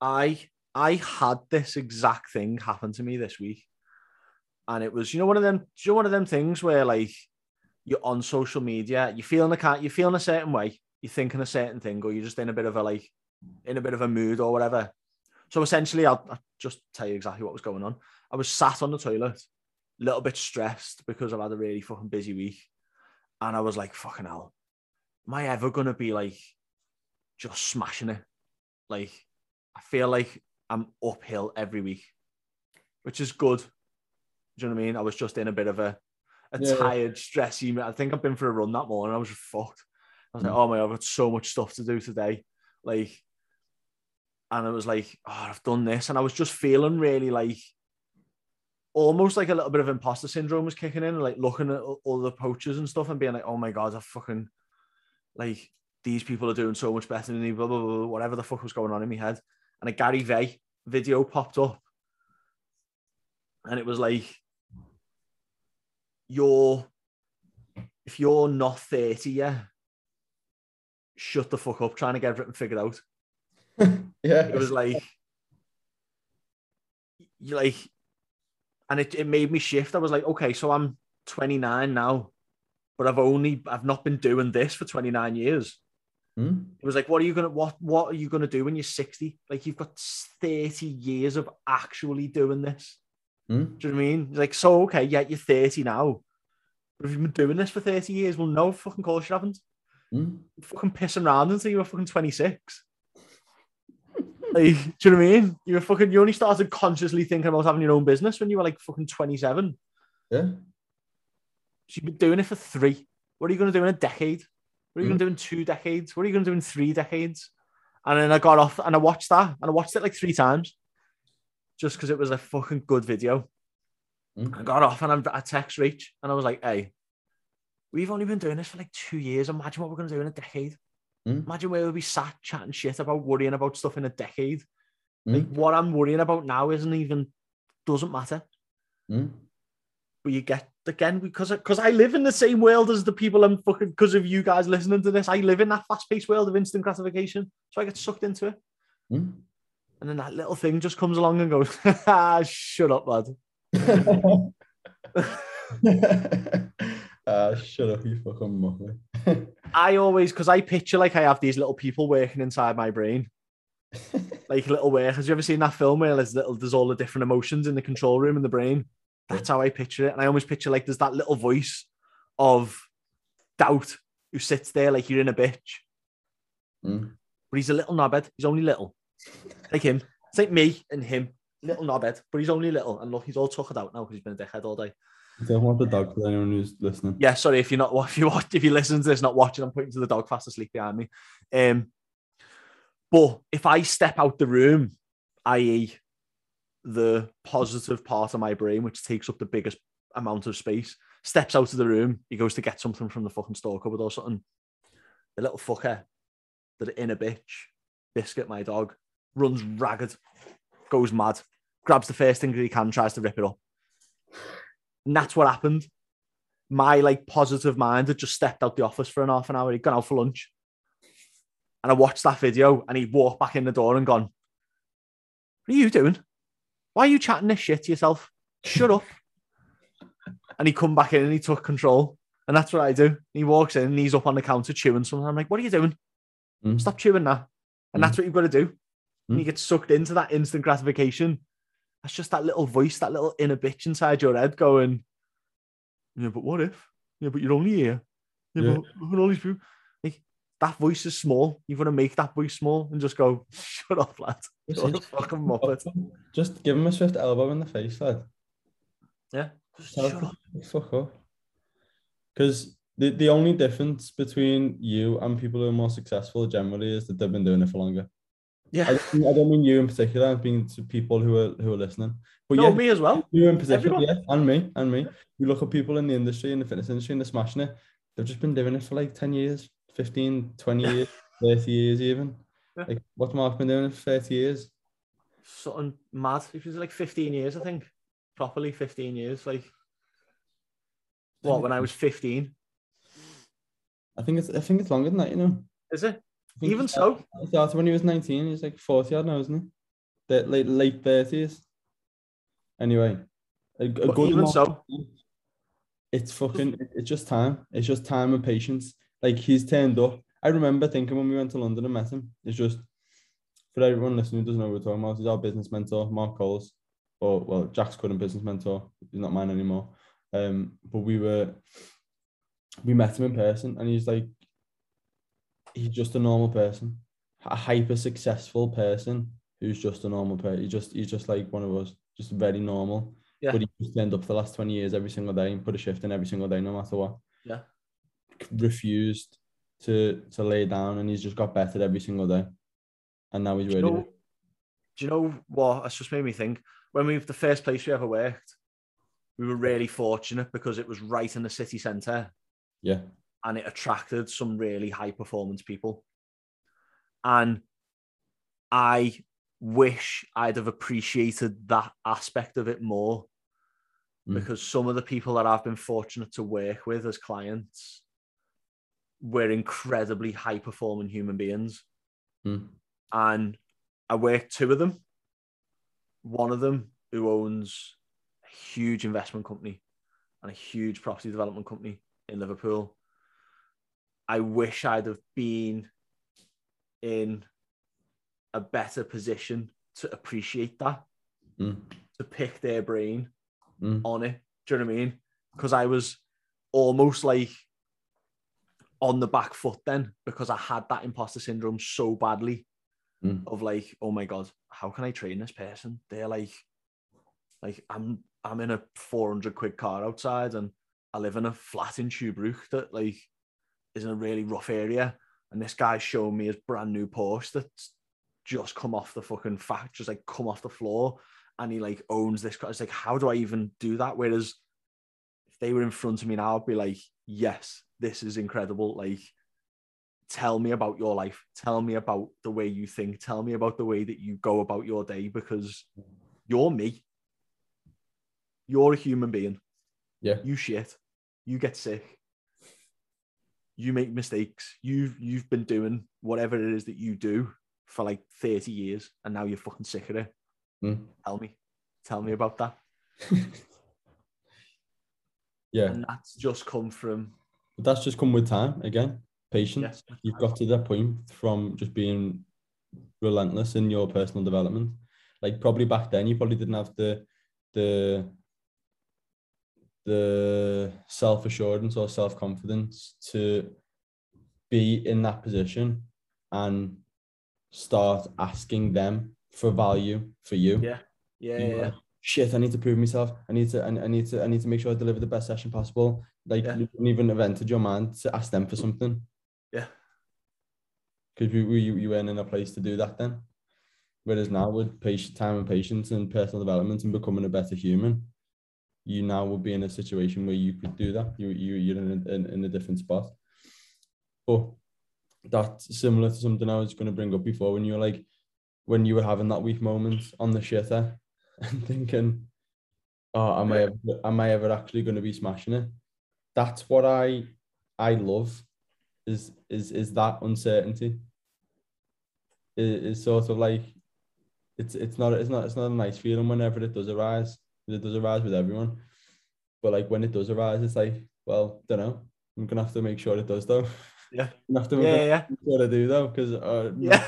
I I had this exact thing happen to me this week, and it was you know one of them you know one of them things where like you're on social media, you're feeling a cat, you're feeling a certain way, you're thinking a certain thing, or you're just in a bit of a like in a bit of a mood or whatever. So essentially, I'll, I'll just tell you exactly what was going on. I was sat on the toilet, a little bit stressed because I've had a really fucking busy week, and I was like, "Fucking hell, am I ever gonna be like just smashing it?" Like I feel like I'm uphill every week, which is good. Do you know what I mean? I was just in a bit of a, a Yeah. tired, stressy. I think I've been for a run that morning. I was fucked. I was like, Mm. oh my god, I've got so much stuff to do today. Like, and I was like, oh, I've done this, and I was just feeling really like, almost like a little bit of imposter syndrome was kicking in, like looking at all the poachers and stuff and being like, oh my god, I fucking like these people are doing so much better than me, blah, blah, blah, whatever the fuck was going on in my head. And a Gary Vee video popped up. And it was like, you're, if you're not 30 yet, shut the fuck up trying to get everything figured out. Yeah. It was like, you like, and it, it made me shift. I was like, okay, so I'm 29 now, but I've only, I've not been doing this for 29 years. Mm. It was like, what are you gonna what what are you gonna do when you're 60? Like you've got 30 years of actually doing this. Mm. Do you know what I mean? It's like, so okay, yeah, you're 30 now. But if you've been doing this for 30 years, well, no fucking course you haven't. Mm. Fucking pissing around until you were fucking 26. Like, do you know what I mean? You were fucking you only started consciously thinking about having your own business when you were like fucking 27. Yeah. So you've been doing it for three. What are you gonna do in a decade? What are you Mm. gonna do in two decades? What are you gonna do in three decades? And then I got off and I watched that and I watched it like three times just because it was a fucking good video. Mm. I got off and I'm, I text Reach and I was like, hey, we've only been doing this for like two years. Imagine what we're going to do in a decade. Mm. Imagine where we'll be sat chatting shit about worrying about stuff in a decade. Mm. Like what I'm worrying about now isn't even, doesn't matter. Mm. But you get, again, because because I live in the same world as the people I'm fucking, because of you guys listening to this, I live in that fast paced world of instant gratification. So I get sucked into it. Mm. And then that little thing just comes along and goes, ah, shut up, lad. Ah, shut up, you fucking muffler. I always, because I picture like I have these little people working inside my brain, like little workers. You ever seen that film where there's little, there's all the different emotions in the control room in the brain? That's how I picture it. And I always picture like there's that little voice of doubt who sits there like you're in a bitch, Mm. but he's a little knobhead. He's only little, like him. It's like me and him, little knobhead, but he's only little. And look, he's all tuckered out now because he's been a dickhead all day. Don't want the dog for anyone who's listening. yeah, sorry if you're not if you watch if you listen to this, not watching, I'm pointing to the dog fast asleep behind me. Um, but if I step out the room, i.e., the positive part of my brain, which takes up the biggest amount of space, steps out of the room, he goes to get something from the fucking store cupboard or something. The little fucker, the inner bitch, biscuit, my dog, runs ragged, goes mad, grabs the first thing that he can, tries to rip it up. And that's what happened my like positive mind had just stepped out the office for an half an hour. He'd gone out for lunch. And I watched that video and he walked back in the door and gone, What are you doing? Why are you chatting this shit to yourself? Shut up. and he come back in and he took control. And that's what I do. He walks in and he's up on the counter chewing something. I'm like, what are you doing? Mm. Stop chewing that. And that's what you've got to do. And you Mm. get sucked into that instant gratification. That's just that little voice, that little inner bitch inside your head going, Yeah, but what if? Yeah, but you're only here. Yeah, Yeah. but look at all these people. Like that voice is small. You've got to make that voice small and just go, shut up, lad. Just- You're fucking muppet. Just give him a swift elbow in the face, lad. Yeah. Just shut up. fuck up. Because the, the only difference between you and people who are more successful generally is that they've been doing it for longer. I Yeah. don't, mean- I don't mean you in particular, I mean to people who are who are listening. But No, yeah, me as well. you in particular, yeah, and me, and me. You look at people in the industry, in the fitness industry, and they're smashing it. They've just been doing it for like 10 years, 15, 20 years, 30 years even. Yeah. Like what's Mark been doing for 30 years? Something mad. It was like 15 years, I think. Properly 15 years. Like, what, when I was 15? I think it's I think it's longer than that, you know. Is it? Even so. He started when he was 19, he's like 40 odd now, isn't he? The late late 30s. Anyway. A, a good even so, it's fucking it's just time. It's just time and patience. Like he's turned up. I remember thinking when we went to London and met him, it's just for everyone listening who doesn't know what we're talking about, he's our business mentor, Mark Coles. Or well, Jack's current business mentor. He's not mine anymore. Um, but we were we met him in person and he's like he's just a normal person. A hyper successful person who's just a normal person. He's just he's just like one of us, just very normal. Yeah. But he just turned up for the last 20 years every single day and put a shift in every single day, no matter what. Yeah. Refused to to lay down and he's just got better every single day. And now he's do you, ready. know, do you know what? That's just made me think. When we the first place we ever worked, we were really fortunate because it was right in the city centre Yeah. And it attracted some really high performance people. And I wish I'd have appreciated that aspect of it more Mm. because some of the people that I've been fortunate to work with as clients were incredibly high performing human beings. Mm. And I worked two of them. One of them who owns a huge investment company and a huge property development company in Liverpool. I wish I'd have been in a better position to appreciate that, Mm. to pick their brain Mm. on it. Do you know what I mean? Because I was almost like on the back foot then because I had that imposter syndrome so badly Mm. of like, oh my god, how can I train this person? They're like, like I'm I'm in a 400 quid car outside and I live in a flat in Tuebrook that like is in a really rough area. And this guy's showing me his brand new Porsche that's just come off the fucking fact, just like come off the floor. And he like owns this car. It's like, how do I even do that? Whereas if they were in front of me now, I'd be like, yes, this is incredible. Like, tell me about your life. Tell me about the way you think. Tell me about the way that you go about your day because you're me. You're a human being. Yeah. You shit. You get sick. You make mistakes. You've you've been doing whatever it is that you do for like 30 years and now you're fucking sick of it. Mm. Tell me. Tell me about that. Yeah. And that's just come from But that's just come with time again. Patience. yes. You've got to that point from just being relentless in your personal development. Like probably back then you probably didn't have the the the self assurance or self confidence to be in that position and start asking them for value for you. Yeah. Yeah. You yeah, know, yeah. like, Shit, I need to prove myself. I need to. I, I need to. I need to make sure I deliver the best session possible. Like Yeah. you wouldn't even have entered your mind to ask them for something Yeah. because we, we you weren't in a place to do that then. Whereas now with patient time and patience and personal development and becoming a better human, you now will be in a situation where you could do that. You you you're in a, in, in a different spot. But that's similar to something I was going to bring up before when you were like when you were having that weak moment on the shitter and thinking, oh, am I ever, am I ever actually going to be smashing it? That's what I I love is is is that uncertainty. It is sort of like it's it's not it's not it's not a nice feeling whenever it does arise. It does arise with everyone, but like when it does arise, it's like well, don't know. I'm gonna have to make sure it does though. Yeah. I'm gonna have to Yeah. Yeah. Yeah. make sure I do though, because uh, yeah.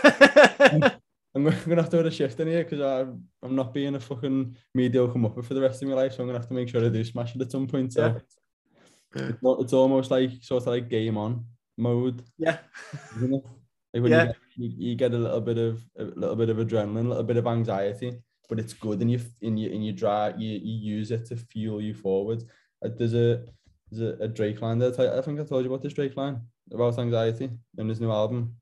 I'm gonna I'm gonna have to put a shift in here because I'm I'm not being a fucking mediocre muppet for the rest of my life. So I'm gonna have to make sure I do smash it at some point. So it's, al- it's almost like sort of like game on mode, yeah. Like when Yeah. you, get, you, you get a little bit of a little bit of adrenaline, a little bit of anxiety, but it's good and you and you and you drive you, you use it to fuel you forward. Uh, There's a there's a, a Drake line that I I think I told you about this Drake line about anxiety in his new album.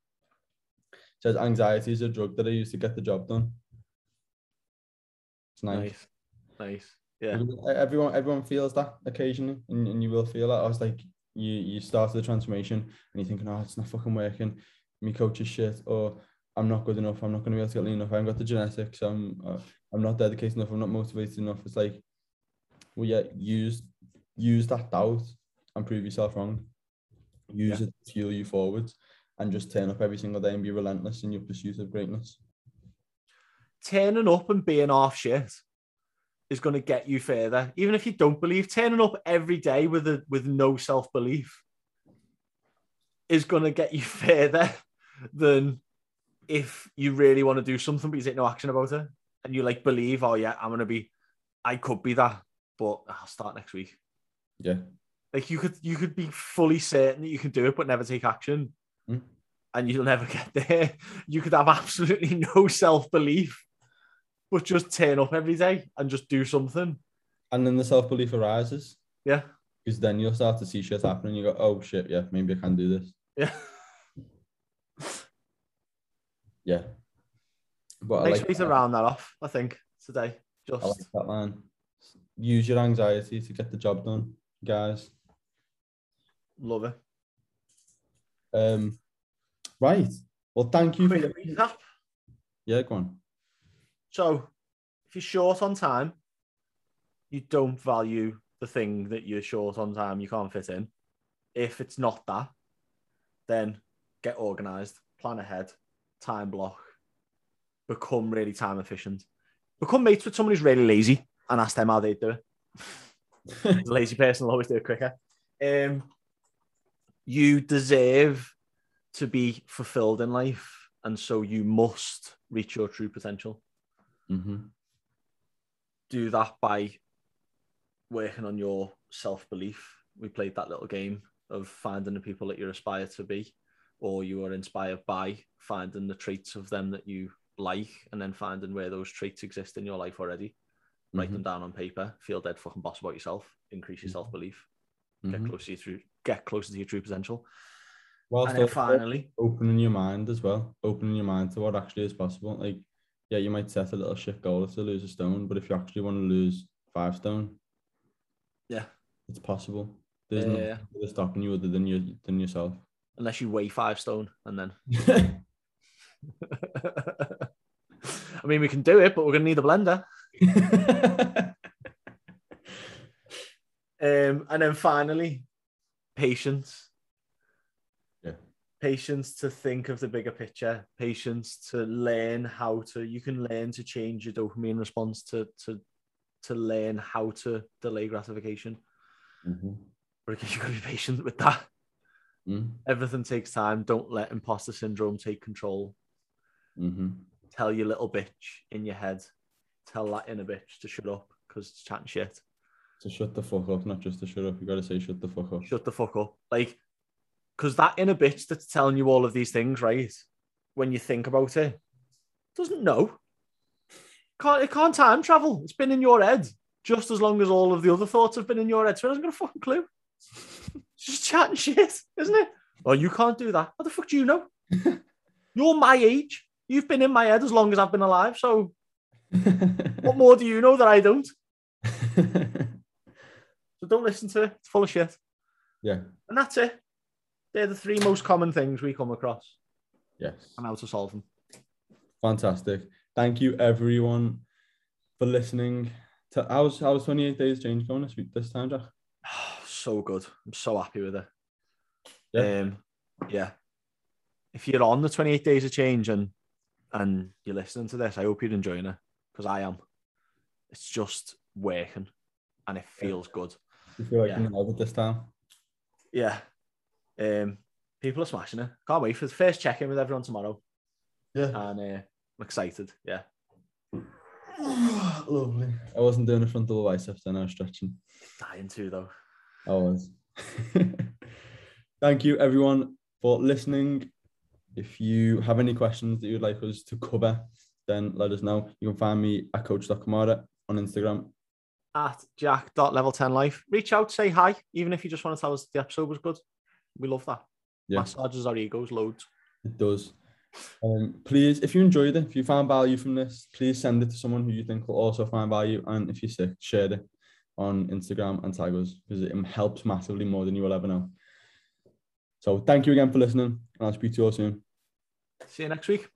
It says anxiety is a drug that I use to get the job done. It's nice. Nice. Nice. Yeah. Everyone, everyone feels that occasionally, and, and you will feel that. I was like, you, you start the transformation, and you're thinking, oh, it's not fucking working. My coach is shit, or I'm not good enough. I'm not going to be able to get lean enough. I haven't got the genetics. I'm, uh, I'm not dedicated enough. I'm not motivated enough. It's like, well, yeah, use, use that doubt and prove yourself wrong. Use Yeah. it to fuel you forwards, and just turn up every single day and be relentless in your pursuit of greatness. Turning up and being off shit is going to get you further. Even if you don't believe, turning up every day with a with no self belief is going to get you further than if you really want to do something but you take no action about it and you like believe, oh yeah, I'm going to be, I could be that, but I'll start next week. Yeah. Like you could you could be fully certain that you can do it, but never take action, Mm. and you'll never get there. You could have absolutely no self belief, but just turn up every day and just do something. And then the self belief arises. Yeah, Because then you'll start to see shit happen and you go, oh shit, yeah, maybe I can do this. yeah. Yeah. But I Next like, to round that off. I think today. I like Just that line. Use your anxiety to get the job done, guys. love it. Um, right. Well, thank you. For Quick recap. yeah, go on. So, if you're short on time, you don't value the thing that you're short on time, you can't fit in. If it's not that, then get organized, plan ahead, time block, become really time efficient. Become mates with someone who's really lazy and ask them how they do it. the lazy person will always do it quicker. Um, you deserve to be fulfilled in life and so you must reach your true potential. Mm-hmm. Do that by working on your self belief. We played that little game of finding the people that you aspire to be, or you are inspired by, finding the traits of them that you like, and then finding where those traits exist in your life already. Write Mhm. them down on paper. Feel dead fucking boss about yourself. Increase your Mhm. self belief. Get Mhm. closer to your true. Get closer to your true potential. Whilst and finally, opening your mind as well, opening your mind to what actually is possible. Like, yeah, you might set a little shit goal to lose a stone, but if you actually want to lose five stone, yeah, it's possible. There's Yeah, nothing yeah. stopping you other than you than yourself. Unless you weigh five stone, and then. I mean, we can do it, but we're gonna need a blender. Um, and then finally, patience. Yeah. Patience to think of the bigger picture. Patience to learn how to. You can learn to change your dopamine response to to to learn how to delay gratification. Mhm. But you've got to be patient with that. Mm, Everything takes time. Don't let imposter syndrome take control. mhm. Tell your little bitch in your head. Tell that inner bitch to shut up because it's chatting shit. To shut the fuck up, not just to shut up. You gotta say shut the fuck up. shut the fuck up. Like, because that inner bitch that's telling you all of these things, right? When you think about it, doesn't know. Can't it can't time travel. It's been in your head just as long as all of the other thoughts have been in your head. So it hasn't got a fucking clue. It's just chatting shit, isn't it? Oh, you can't do that. What the fuck do you know? You're my age. You've been in my head as long as I've been alive. So what more do you know that I don't? So don't listen to it. It's full of shit. yeah. And that's it. They're the three most common things we come across Yes. and how to solve them. Fantastic. Thank you everyone for listening. To how's how's 28 days change going this week this time, Jack? So good. I'm so happy with it. Yeah. Um, yeah. If you're on the 28 days of change and and you're listening to this, I hope you're enjoying it because I am. It's just working and it feels good. You feel like Yeah. you nailed it this time? Yeah. Um, people are smashing it. Can't wait for the first check in with everyone tomorrow. Yeah. And uh, I'm excited. Yeah. Lovely. I wasn't doing a front double biceps then, I was stretching. Dying to though. I was. Thank you everyone for listening. If you have any questions that you'd like us to cover, then let us know. You can find me at coach.kamara on Instagram. At jack.level10life. Reach out, say hi, even if you just want to tell us the episode was good. We love that. Yeah. Massages our egos loads. It does. Um, please, if you enjoyed it, if you found value from this, please send it to someone who you think will also find value. And if you're sick, share it on Instagram and tag us because it helps massively more than you will ever know. So thank you again for listening, and I'll speak to you all soon. See you next week.